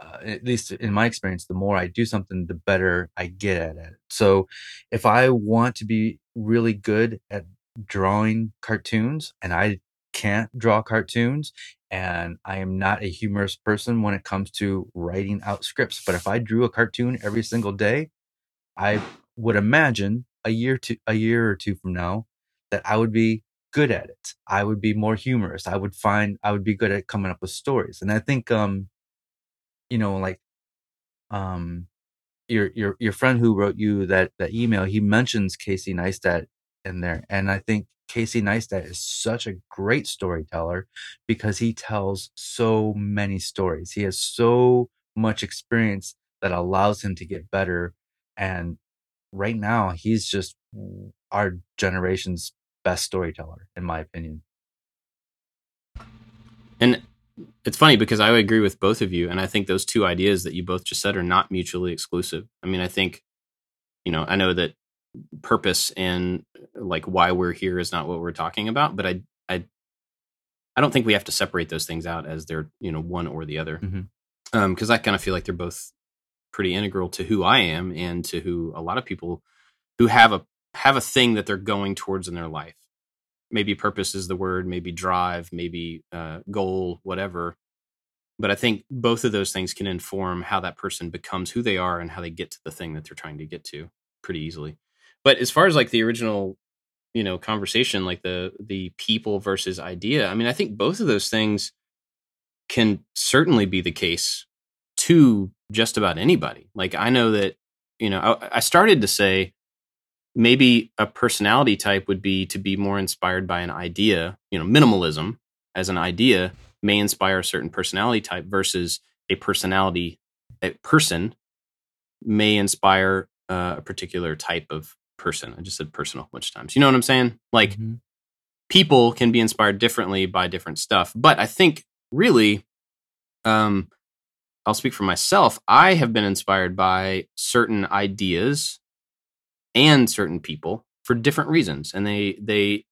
uh, at least in my experience the more i do something the better i get at it so if i want to be really good at drawing cartoons and i can't draw cartoons and I am not a humorous person when it comes to writing out scripts. But if I drew a cartoon every single day, I would imagine a year to a year or two from now that I would be good at it. I would be more humorous. I would find I would be good at coming up with stories. And I think um you know like um your your your friend who wrote you that that email, he mentions Casey Neistat in there. And I think Casey Neistat is such a great storyteller because he tells so many stories. He has so much experience that allows him to get better. And right now, he's just our generation's best storyteller, in my opinion. And it's funny because I agree with both of you. And I think those two ideas that you both just said are not mutually exclusive. I mean, I think, you know, I know that purpose and like why we're here is not what we're talking about, but I, I, I don't think we have to separate those things out as they're, you know, one or the other. Mhm. Um, cause I kind of feel like they're both pretty integral to who I am and to who a lot of people who have a, have a thing that they're going towards in their life maybe purpose is the word, maybe drive, maybe uh, goal, whatever. But I think both of those things can inform how that person becomes who they are and how they get to the thing that they're trying to get to pretty easily. But as far as like the original, you know, conversation, like the the people versus idea, I mean, I think both of those things can certainly be the case to just about anybody. Like I know that, you know, I, I started to say maybe a personality type would be to be more inspired by an idea you know minimalism as an idea may inspire a certain personality type versus a personality a person may inspire uh, a particular type of person. I just said personal of times. You know what i'm saying? Like Mhm. people can be inspired differently by different stuff but i think really um i'll speak for myself i have been inspired by certain ideas and certain people for different reasons and they they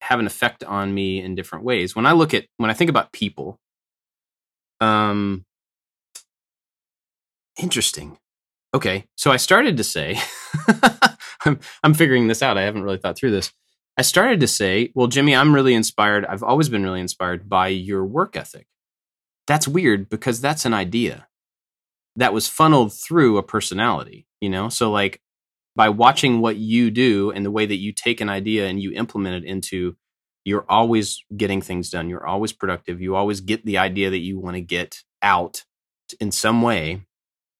have an effect on me in different ways. When i look at when i think about people um interesting. Okay so i started to say I'm, I'm figuring this out i haven't really thought through this. I started to say well jimmy i'm really inspired i've always been really inspired by your work ethic. That's weird because that's an idea that was funneled through a personality you know? So like by watching what you do and the way that you take an idea and you implement it into you're always getting things done you're always productive you always get the idea that you want to get out in some way.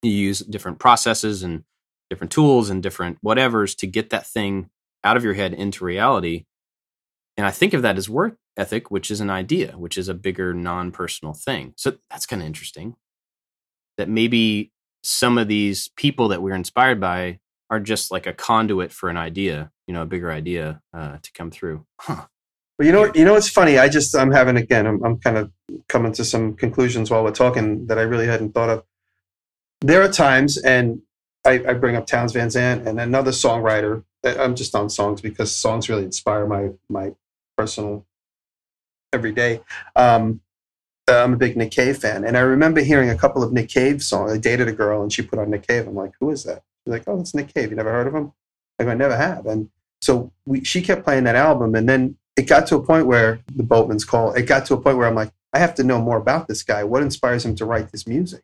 You use different processes and different tools and different whatevers to get that thing out of your head into reality. And I think of that as work ethic, which is an idea, which is a bigger non personal thing. So that's kind of interesting that maybe some of these people that we're inspired by are just like a conduit for an idea, you know, a bigger idea uh, to come through. Huh. Well, you know, you know what's funny? I just I'm having again. I'm, I'm kind of coming to some conclusions while we're talking that I really hadn't thought of. There are times, and I, I bring up Townes Van Zandt and another songwriter. I'm just on songs because songs really inspire my my personal every day. Um, I'm a big Nick Cave fan, and I remember hearing a couple of Nick Cave songs. I dated a girl, and she put on Nick Cave. I'm like, who is that? Like, oh, that's Nick Cave. You never heard of him? Like, I never have. And so we, she kept playing that album, and then it got to a point where the Boatman's call. It got to a point where I'm like, I have to know more about this guy. What inspires him to write this music?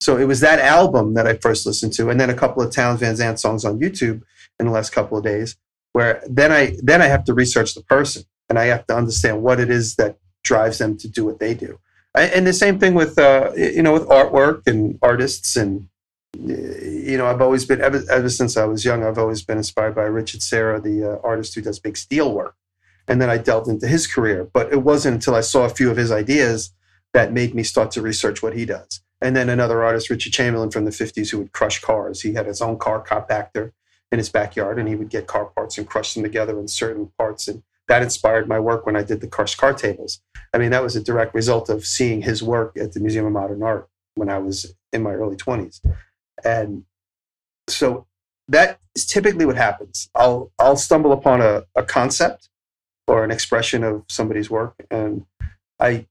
So it was that album that I first listened to, and then a couple of Townes Van Zandt songs on YouTube in the last couple of days. Where then I then I have to research the person, and I have to understand what it is that drives them to do what they do. And the same thing with uh, you know with artwork and artists and you know I've always been ever, ever since I was young I've always been inspired by Richard Serra, the uh, artist who does big steel work and then I delved into his career. But it wasn't until I saw a few of his ideas that made me start to research what he does. And then another artist, Richard Chamberlain from the 50s, who would crush cars. He had his own car compactor in his backyard, and he would get car parts and crush them together in certain parts. And that inspired my work when I did the crushed car tables. I mean, that was a direct result of seeing his work at the Museum of Modern Art when I was in my early 20s. And so that is typically what happens. I'll I'll stumble upon a, a concept or an expression of somebody's work. And I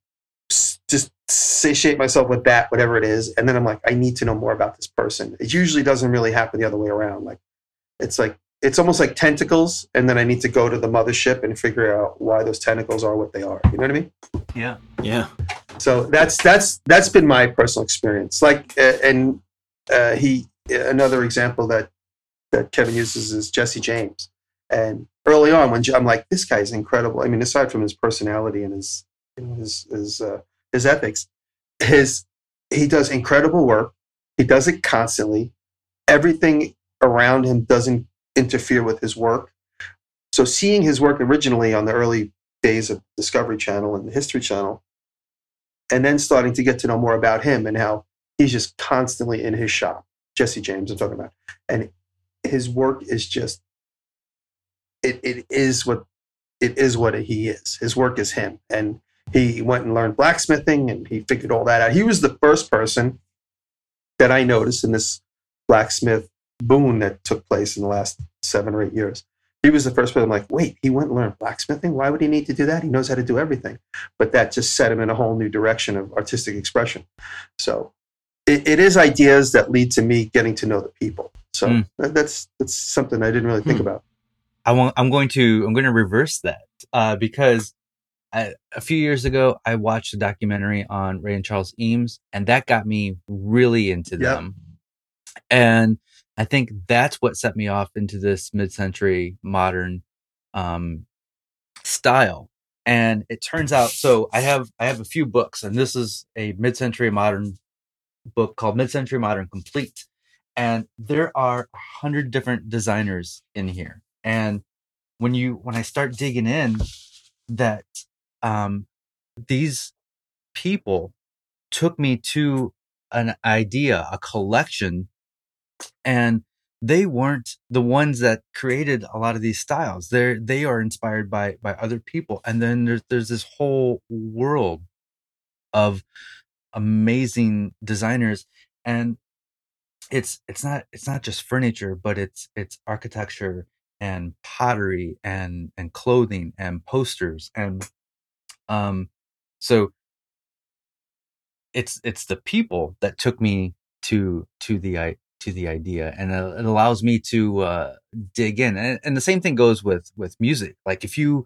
just satiate myself with that, whatever it is. And then I'm like, I need to know more about this person. It usually doesn't really happen the other way around. Like, it's like, it's almost like tentacles. And then I need to go to the mothership and figure out why those tentacles are what they are. You know what I mean? Yeah. Yeah. So that's, that's, that's been my personal experience. Like, uh, and uh, he, another example that, that Kevin uses is Jesse James. And early on, when I'm like, this guy's incredible. I mean, aside from his personality and his his his uh, his ethics, his he does incredible work. He does it constantly. Everything around him doesn't interfere with his work. So seeing his work originally on the early days of Discovery Channel and the History Channel, and then starting to get to know more about him and how he's just constantly in his shop. Jesse James, I'm talking about, and his work is just it, it is what it is what he is. His work is him. And he went and learned blacksmithing and he figured all that out. He was the first person that I noticed in this blacksmith boom that took place in the last seven or eight years. He was the first person I'm like, wait, he went and learned blacksmithing? Why would he need to do that? He knows how to do everything. But that just set him in a whole new direction of artistic expression. So it, it is ideas that lead to me getting to know the people. So mm. that's that's something I didn't really think mm. about. I want, I'm going to, I'm going to reverse that, uh, because I, a few years ago, I watched a documentary on Ray and Charles Eames and that got me really into yep. them. And I think that's what set me off into this mid-century modern, um, style. And it turns out, so I have, I have a few books and this is a mid-century modern book called Mid-Century Modern Complete. And there are a hundred different designers in here and when you, when I start digging in that, um, these people took me to an idea, a collection, and they weren't the ones that created a lot of these styles. They're they are inspired by by other people, and then there's there's this whole world of amazing designers, and it's it's not it's not just furniture, but it's it's architecture, and pottery and and clothing and posters and um so it's it's the people that took me to to the i to the idea and it allows me to uh dig in and, and the same thing goes with with music. Like if you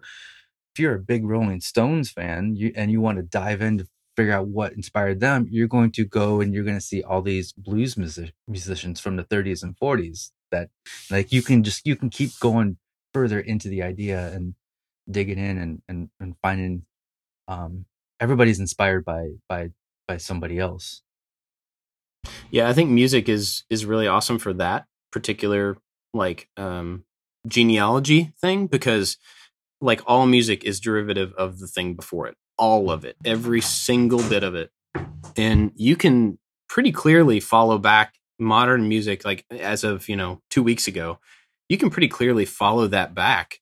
if you're a big rolling stones fan you and you want to dive in to figure out what inspired them you're going to go and you're going to see all these blues music, musicians from the 30s and 40s that like you can just you can keep going further into the idea and digging in and and, and finding um everybody's inspired by by by somebody else. Yeah, I think music is is really awesome for that particular like um genealogy thing because like all music is derivative of the thing before it. All of it, every single bit of it. And you can pretty clearly follow back modern music like as of, you know, 2 weeks ago. You can pretty clearly follow that back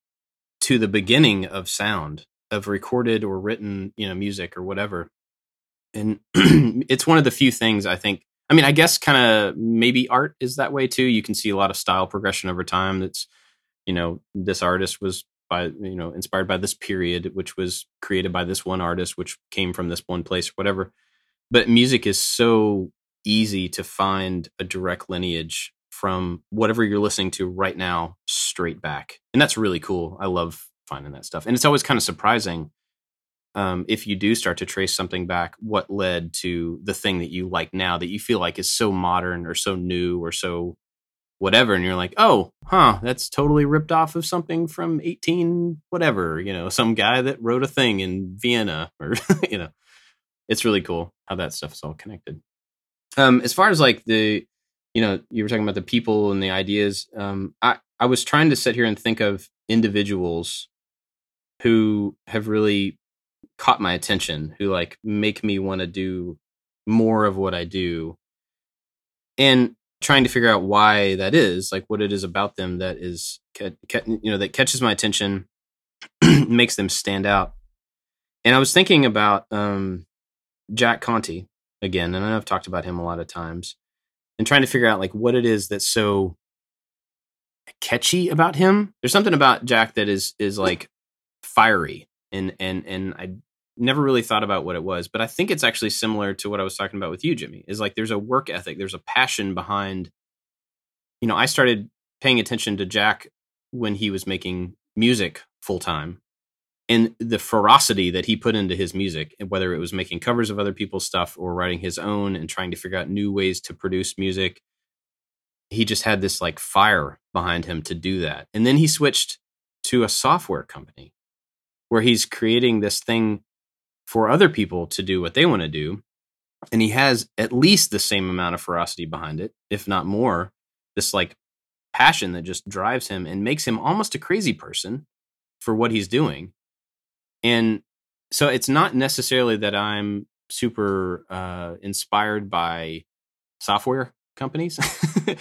to the beginning of sound of recorded or written, you know, music or whatever. And it's one of the few things I think I mean, I guess kind of maybe art is that way too. You can see a lot of style progression over time. That's, you know, this artist was by, you know, inspired by this period, which was created by this one artist, which came from this one place or whatever. But music is so easy to find a direct lineage from whatever you're listening to right now straight back. And that's really cool. I love finding that stuff. And it's always kind of surprising um, if you do start to trace something back, what led to the thing that you like now that you feel like is so modern or so new or so whatever. And you're like, oh, huh, that's totally ripped off of something from 18, whatever, you know, some guy that wrote a thing in Vienna or, you know, it's really cool how that stuff is all connected. Um, as far as like the, you know, you were talking about the people and the ideas. Um, I, I was trying to sit here and think of individuals who have really caught my attention who like make me want to do more of what I do and trying to figure out why that is like what it is about them that is you know that catches my attention makes them stand out. And I was thinking about um, Jack Conte again and I know I've talked about him a lot of times and trying to figure out like what it is that's so catchy about him. There's something about Jack that is is like fiery and and and I never really thought about what it was, but I think it's actually similar to what I was talking about with you, Jimmy. Is like there's a work ethic, there's a passion behind. You know, I started paying attention to Jack when he was making music full time, and the ferocity that he put into his music, whether it was making covers of other people's stuff or writing his own and trying to figure out new ways to produce music. He just had this like fire behind him to do that, and then he switched to a software company where he's creating this thing for other people to do what they want to do. And he has at least the same amount of ferocity behind it, if not more. This like passion that just drives him and makes him almost a crazy person for what he's doing. And so it's not necessarily that I'm super uh, inspired by software companies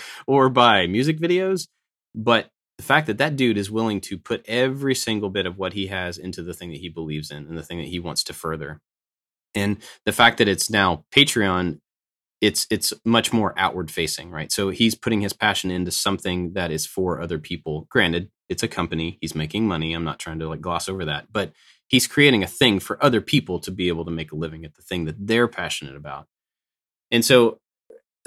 or by music videos, but the fact that that dude is willing to put every single bit of what he has into the thing that he believes in and the thing that he wants to further. And the fact that it's now patreon it's it's much more outward facing right? So he's putting his passion into something that is for other people. Granted it's a company. He's making money. I'm not trying to like gloss over that. But he's creating a thing for other people to be able to make a living at the thing that they're passionate about. And so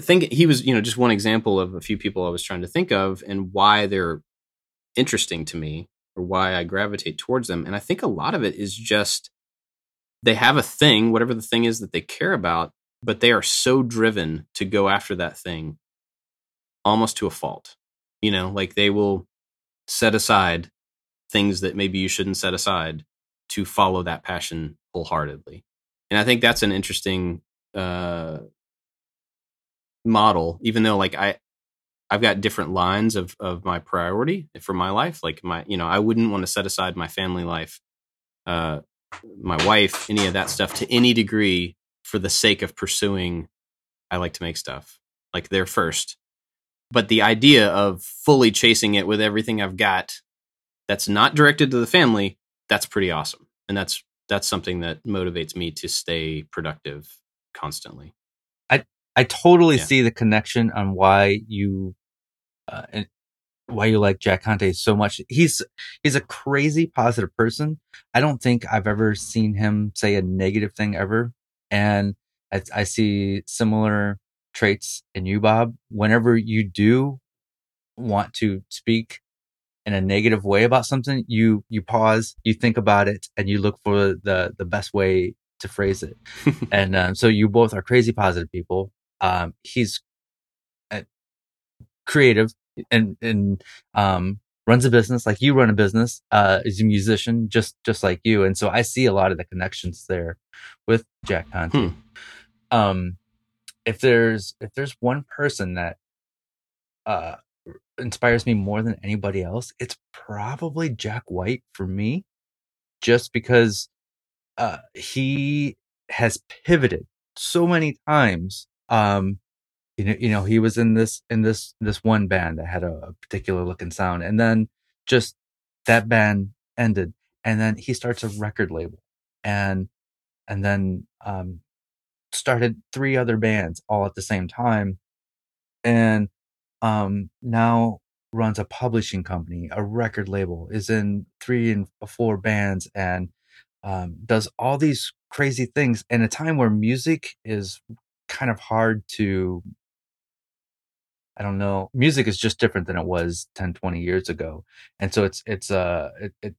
think he was, you know, just one example of a few people I was trying to think of and why they're interesting to me or why I gravitate towards them. And I think a lot of it is just they have a thing, whatever the thing is that they care about, but they are so driven to go after that thing almost to a fault. You know, like they will set aside things that maybe you shouldn't set aside to follow that passion wholeheartedly. And I think that's an interesting uh, model, even though like I, I've got different lines of of my priority for my life. Like my, you know, I wouldn't want to set aside my family life, uh, my wife, any of that stuff to any degree for the sake of pursuing. I like to make stuff like they're first, but the idea of fully chasing it with everything I've got, that's not directed to the family. That's pretty awesome, and that's that's something that motivates me to stay productive constantly. I I totally yeah. see the connection on why you uh, and why you like Jack Conte so much. He's he's a crazy positive person. I don't think I've ever seen him say a negative thing ever, and I, I see similar traits in you, Bob. Whenever you do want to speak in a negative way about something, you you pause, you think about it, and you look for the the best way to phrase it. and um, so you both are crazy positive people. Um, he's creative and and um runs a business like you run a business uh is a musician just just like you and so i see a lot of the connections there with jack conte hmm. um, if there's if there's one person that uh inspires me more than anybody else, it's probably Jack White for me, just because uh he has pivoted so many times. Um, you know, you know, he was in this in this this one band that had a, a particular looking sound, and then just that band ended, and then he starts a record label, and and then um started three other bands all at the same time and um now runs a publishing company a record label is in three and four bands and um, does all these crazy things in a time where music is kind of hard to i don't know music is just different than it was 10 20 years ago. And so it's it's uh it, it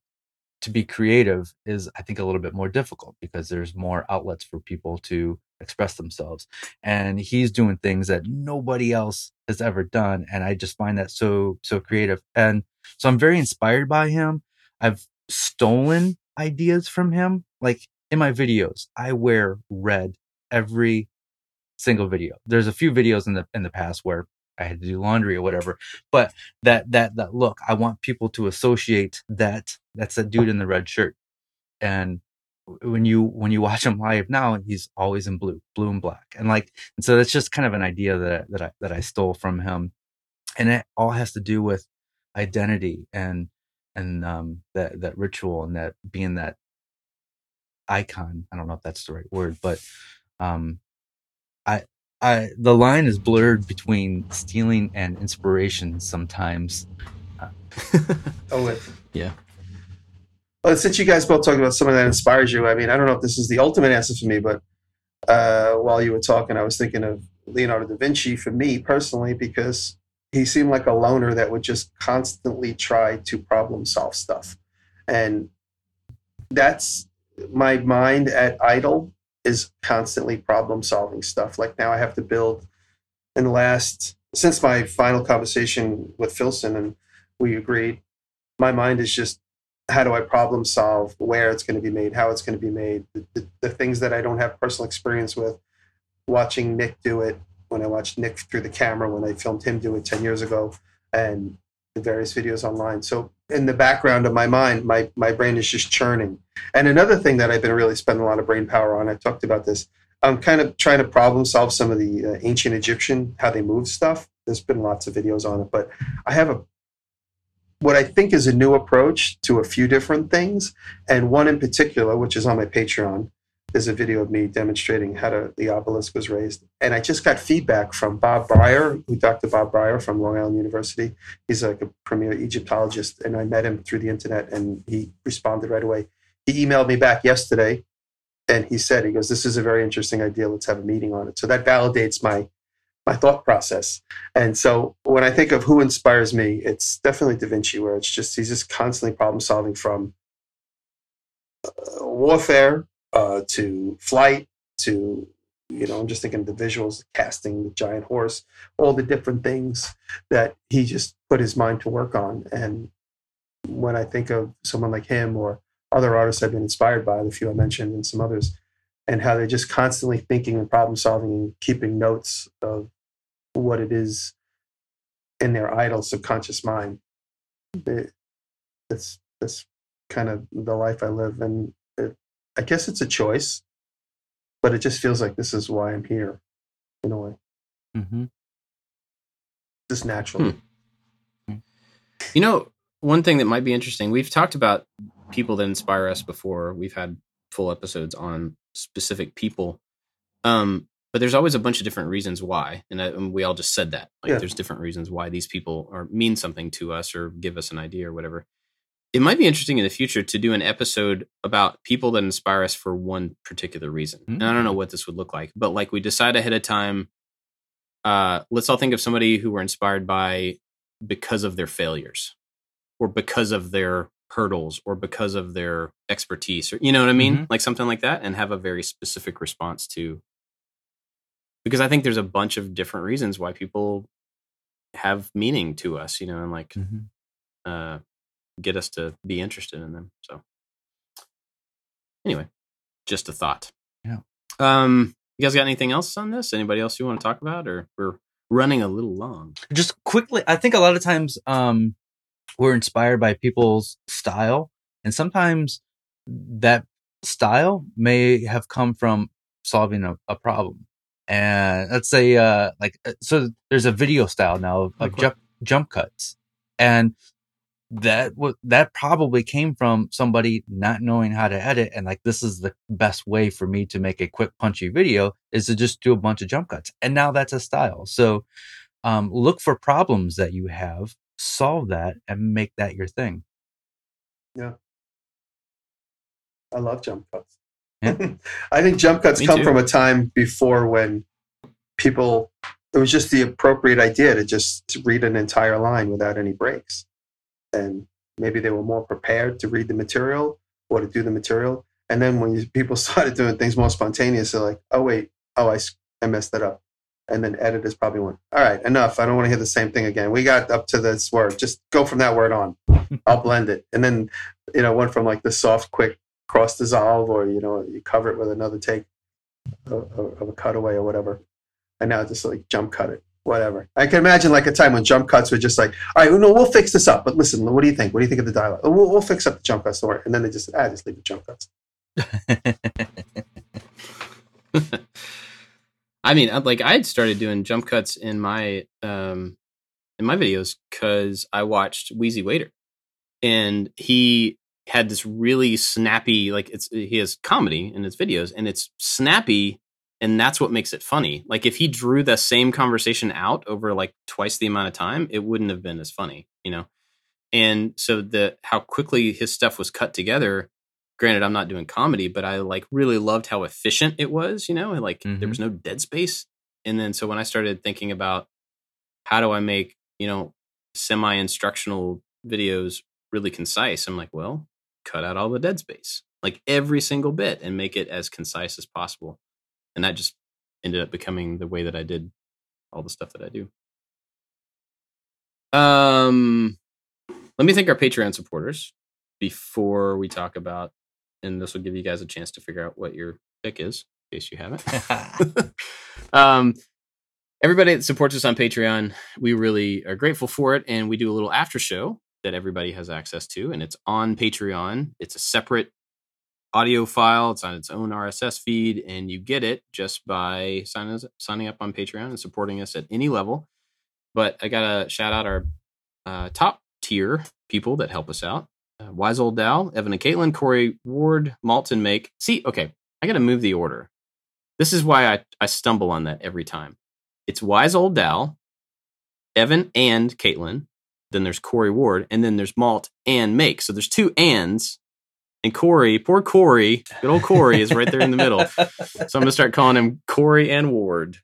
to be creative is i think a little bit more difficult because there's more outlets for people to express themselves. And he's doing things that nobody else has ever done and i just find that so so creative. And so i'm very inspired by him. I've stolen ideas from him. Like in my videos i wear red every single video. There's a few videos in the in the past where I had to do laundry or whatever. But that that that look, I want people to associate that that's a dude in the red shirt. And when you when you watch him live now, he's always in blue, blue and black. And like and so that's just kind of an idea that that I that I stole from him. And it all has to do with identity and and um that that ritual and that being that icon. I don't know if that's the right word, but um I I the line is blurred between stealing and inspiration sometimes. Oh, wait. Yeah. Well, since you guys both talked about something that inspires you, I mean, I don't know if this is the ultimate answer for me, but uh, while you were talking, I was thinking of Leonardo da Vinci for me personally because he seemed like a loner that would just constantly try to problem solve stuff, and that's my mind at idle is constantly problem solving stuff. Like now, I have to build. In the last since my final conversation with Filson, and we agreed, my mind is just how do I problem solve where it's going to be made, how it's going to be made, the, the, the, things that I don't have personal experience with. Watching Nick do it when I watched Nick through the camera when I filmed him do it 10 years ago and the various videos online. So in the background of my mind, my, my brain is just churning. And another thing that I've been really spending a lot of brain power on, I talked about this, I'm kind of trying to problem solve some of the uh, ancient Egyptian, how they moved stuff. There's been lots of videos on it, but I have a what I think is a new approach to a few different things. And one in particular, which is on my Patreon, is a video of me demonstrating how to, the obelisk was raised. And I just got feedback from Bob Brier, who Dr. Bob Brier from Long Island University. He's like a premier Egyptologist. And I met him through the internet and he responded right away. He emailed me back yesterday and he said, he goes, this is a very interesting idea. Let's have a meeting on it. So that validates my my thought process. And so when I think of who inspires me, it's definitely Da Vinci, where it's just he's just constantly problem solving from uh, warfare uh, to flight to you know I'm just thinking of the visuals, casting the giant horse, all the different things that he just put his mind to work on. And when I think of someone like him or other artists I've been inspired by, the few I mentioned and some others, and how they're just constantly thinking and problem solving and keeping notes of what it is in their idle subconscious mind. It, it's kind of the life I live, and I guess it's a choice, but it just feels like this is why I'm here, in a way. Mm-hmm. Just naturally. Hmm. You know, one thing that might be interesting. We've talked about people that inspire us before. We've had full episodes on specific people. Um, but there's always a bunch of different reasons why, and, I, and we all just said that. Like, Yeah. there's different reasons why these people are mean something to us or give us an idea or whatever. It might be interesting in the future to do an episode about people that inspire us for one particular reason. And I don't know what this would look like, but like we decide ahead of time. Uh, let's all think of somebody who we're inspired by because of their failures, or because of their hurdles, or because of their expertise, or you know what I mean, Mhm. like something like that, and have a very specific response to because I think there's a bunch of different reasons why people have meaning to us, you know, and like Mm-hmm. uh, get us to be interested in them. So, anyway, just a thought. Yeah. Um, You guys got anything else on this? Anybody else you want to talk about, or we're running a little long? Just quickly, I think a lot of times um, we're inspired by people's style, and sometimes that style may have come from solving a, a problem. And let's say, uh, like, uh, so there's a video style now of, jump jump cuts, and that wa that probably came from somebody not knowing how to edit and like this is the best way for me to make a quick punchy video is to just do a bunch of jump cuts and now that's a style so um, look for problems that you have solve that and make that your thing Yeah. I love jump cuts. Yeah. I think jump cuts Me come too. from a time before when people it was just the appropriate idea to just read an entire line without any breaks. And maybe they were more prepared to read the material or to do the material. And then when you, people started doing things more spontaneous, they're like, oh, wait, oh, I, I messed that up. And then editors probably went, all right, enough. I don't want to hear the same thing again. We got up to this word. Just go from that word on. I'll blend it. And then, you know, went from like the soft, quick cross dissolve or, you know, you cover it with another take of, of of a cutaway or whatever. And now just like jump cut it, whatever. I can imagine like a time when jump cuts were just like, all right, no, we'll fix this up. But listen, what do you think? What do you think of the dialogue? We'll, we'll fix up the jump cuts. Don't. And then they just, ah, just leave the jump cuts. I mean, like I had started doing jump cuts in my um in my videos because I watched Wheezy Waiter, and he had this really snappy like it's he has comedy in his videos, and it's snappy, and that's what makes it funny. Like if he drew the same conversation out over like twice the amount of time, it wouldn't have been as funny, you know. And so the how quickly his stuff was cut together granted i'm not doing comedy but i like really loved how efficient it was you know and like there Mhm. was no dead space and then so when i started thinking about how do i make you know semi instructional videos really concise i'm like well cut out all the dead space like every single bit and make it as concise as possible and that just ended up becoming the way that i did all the stuff that i do um let me thank our patreon supporters before we talk about and this will give you guys a chance to figure out what your pick is in case you haven't um, everybody that supports us on Patreon, we really are grateful for it. And we do a little after show that everybody has access to, and it's on Patreon. It's a separate audio file, it's on its own RSS feed, and you get it just by signing, signing up on Patreon and supporting us at any level. But I got to shout out our uh, top tier people that help us out. Uh, Wise Old Dal, Evan and Caitlin, Corey Ward, Malton Make. See, okay, I got to move the order. This is why I, I stumble on that every time. It's Wise Old Dal, Evan and Caitlin. Then there's Corey Ward, and then there's Malt and Make. So there's two ands. And Corey, poor Corey, good old Corey is right there in the middle. So I'm gonna start calling him Corey and Ward.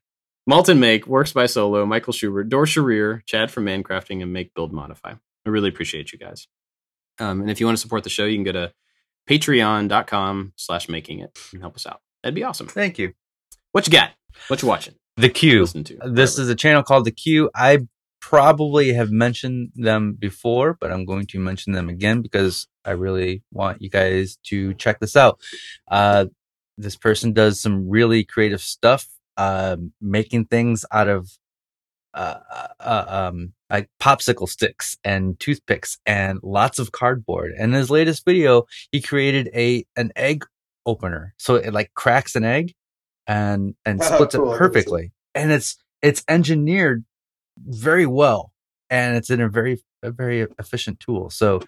Malton Make works by Solo, Michael Schubert, Dor Sharir, Chad from Mancrafting, and Make Build Modify. I really appreciate you guys. Um, and if you want to support the show, you can go to patreon.com slash making it and help us out. That'd be awesome. Thank you. What you got? What you watching? The Q. Listen to. This whatever. is a channel called The Q. I probably have mentioned them before, but I'm going to mention them again because I really want you guys to check this out. Uh, this person does some really creative stuff, uh, making things out of uh, uh, um, like popsicle sticks and toothpicks and lots of cardboard. And in his latest video, he created a an egg opener, so it like cracks an egg and and Oh, splits cool. It perfectly. And it's it's engineered very well, and it's in a very a very efficient tool. So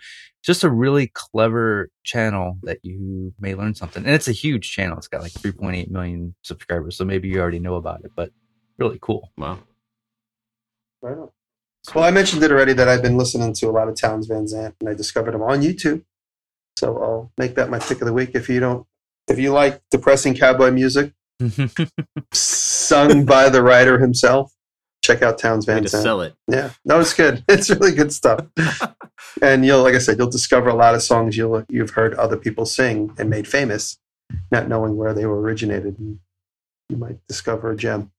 just a really clever channel that you may learn something. And it's a huge channel. It's got like 3.8 million subscribers. So maybe you already know about it, but really cool. Wow. Right on. Well, I mentioned it already that I've been listening to a lot of Townes Van Zandt and I discovered him on YouTube. So I'll make that my pick of the week. If you don't, if you like depressing cowboy music sung by the writer himself, check out Towns Way Van to Zandt. sell it. Yeah, no, it's good. It's really good stuff. and you'll, like I said, you'll discover a lot of songs you'll you've heard other people sing and made famous, not knowing where they were originated. And you might discover a gem.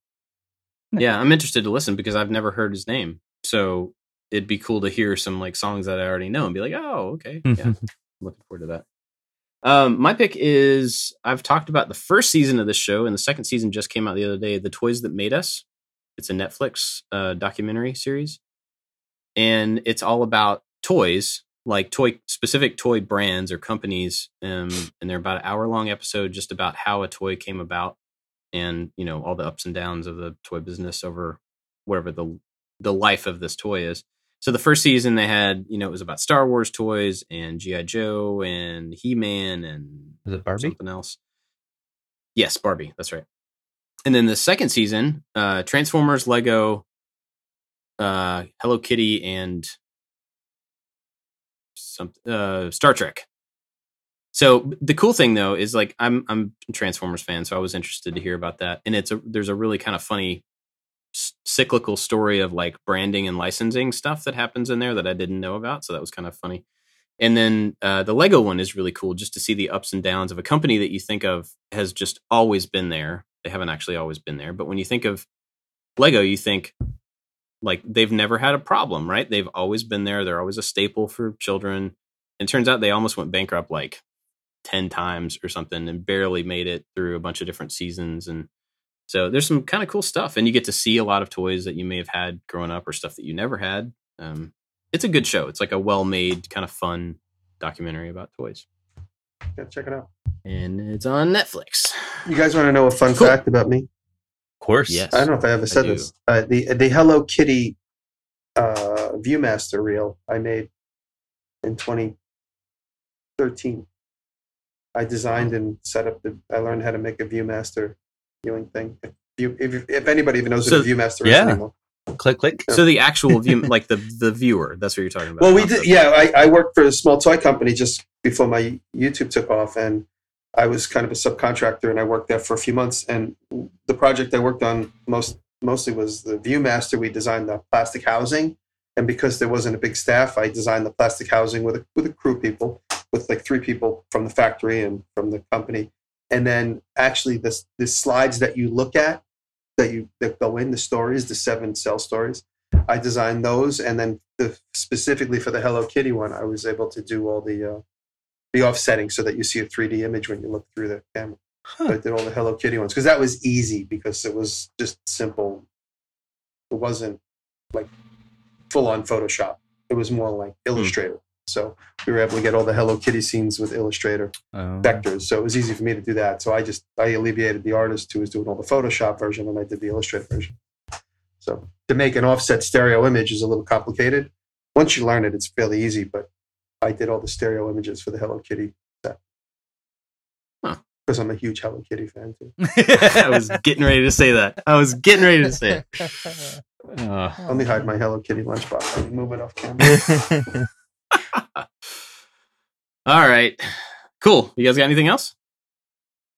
Yeah, I'm interested to listen because I've never heard his name. So it'd be cool to hear some like songs that I already know and be like, oh, okay. Yeah. I'm looking forward to that. Um, my pick is I've talked about the first season of this show, and the second season just came out the other day. The Toys That Made Us. It's a Netflix uh, documentary series, and it's all about toys, like toy specific toy brands or companies. Um, and they're about an hour long episode just about how a toy came about, and you know all the ups and downs of the toy business over whatever the the life of this toy is. So the first season they had, you know, it was about Star Wars toys and GI Joe and He Man and Is it Barbie? something else. Yes, Barbie. That's right. And then the second season, uh, Transformers, Lego, uh, Hello Kitty, and some uh, Star Trek. So the cool thing though is like I'm I'm a Transformers fan, so I was interested to hear about that. And it's a there's a really kind of funny s- cyclical story of like branding and licensing stuff that happens in there that I didn't know about. So that was kind of funny. And then uh, the Lego one is really cool just to see the ups and downs of a company that you think of has just always been there. They haven't actually always been there. But when you think of Lego, you think like they've never had a problem, right? They've always been there. They're always a staple for children. And turns out they almost went bankrupt like 10 times or something and barely made it through a bunch of different seasons. And so there's some kind of cool stuff. And you get to see a lot of toys that you may have had growing up or stuff that you never had. Um, it's a good show. It's like a well made, kind of fun documentary about toys. Yeah, check it out. And it's on Netflix. You guys want to know a fun Cool. fact about me? Of course. Yes. I don't know if I ever said do. this. Uh, the the Hello Kitty uh, ViewMaster reel I made in 2013. I designed and set up the. I learned how to make a ViewMaster viewing thing. If you, if, if anybody even knows So- what a ViewMaster yeah. is anymore. Click, click. So the actual view, like the the viewer, that's what you're talking about. Well, we did. the- Yeah, I, I worked for a small toy company just before my YouTube took off, and I was kind of a subcontractor, and I worked there for a few months. And the project I worked on most mostly was the ViewMaster. We designed the plastic housing, and because there wasn't a big staff, I designed the plastic housing with a, with a crew people, with like three people from the factory and from the company. And then actually, this the slides that you look at that you that go in the stories, the seven cell stories. I designed those, and then the, specifically for the Hello Kitty one, I was able to do all the uh, the offsetting so that you see a 3D image when you look through the camera. So I did all the Hello Kitty ones because that was easy because it was just simple. It wasn't like full on Photoshop. It was more like Illustrator. So we were able to get all the Hello Kitty scenes with Illustrator Um, vectors. So it was easy for me to do that. So I just I alleviated the artist who was doing all the Photoshop version, and I did the Illustrator version. So to make an offset stereo image is a little complicated. Once you learn it, it's fairly easy. But I did all the stereo images for the Hello Kitty set Huh. because I'm a huge Hello Kitty fan too. I was getting ready to say that. I was getting ready to say it. Uh, Let me hide my Hello Kitty lunchbox. Let me move it off camera. all right, cool. You guys got anything else?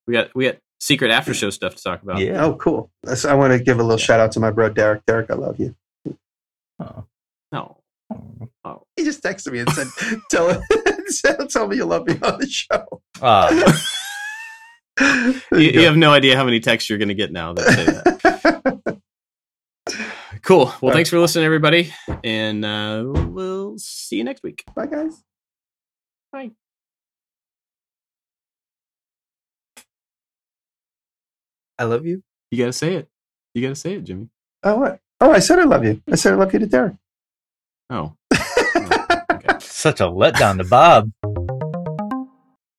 We got we got secret after show stuff to talk about. yeah. Oh, cool. That's, I want to give a little shout out to my bro Derek. Derek, I love you. Oh. No. He just texted me and said, "Tell tell, tell me you love me on the show." Ah, You, you have no idea how many texts you're going to get now that say that. Cool. Well, thanks for listening, everybody, and uh, we'll see you next week. Bye, guys. Bye. I love you. You got to say it. You got to say it, Jimmy. Oh, what? Oh, I said I love you. I said I love you to Derek. Oh. oh Such a letdown to Bob.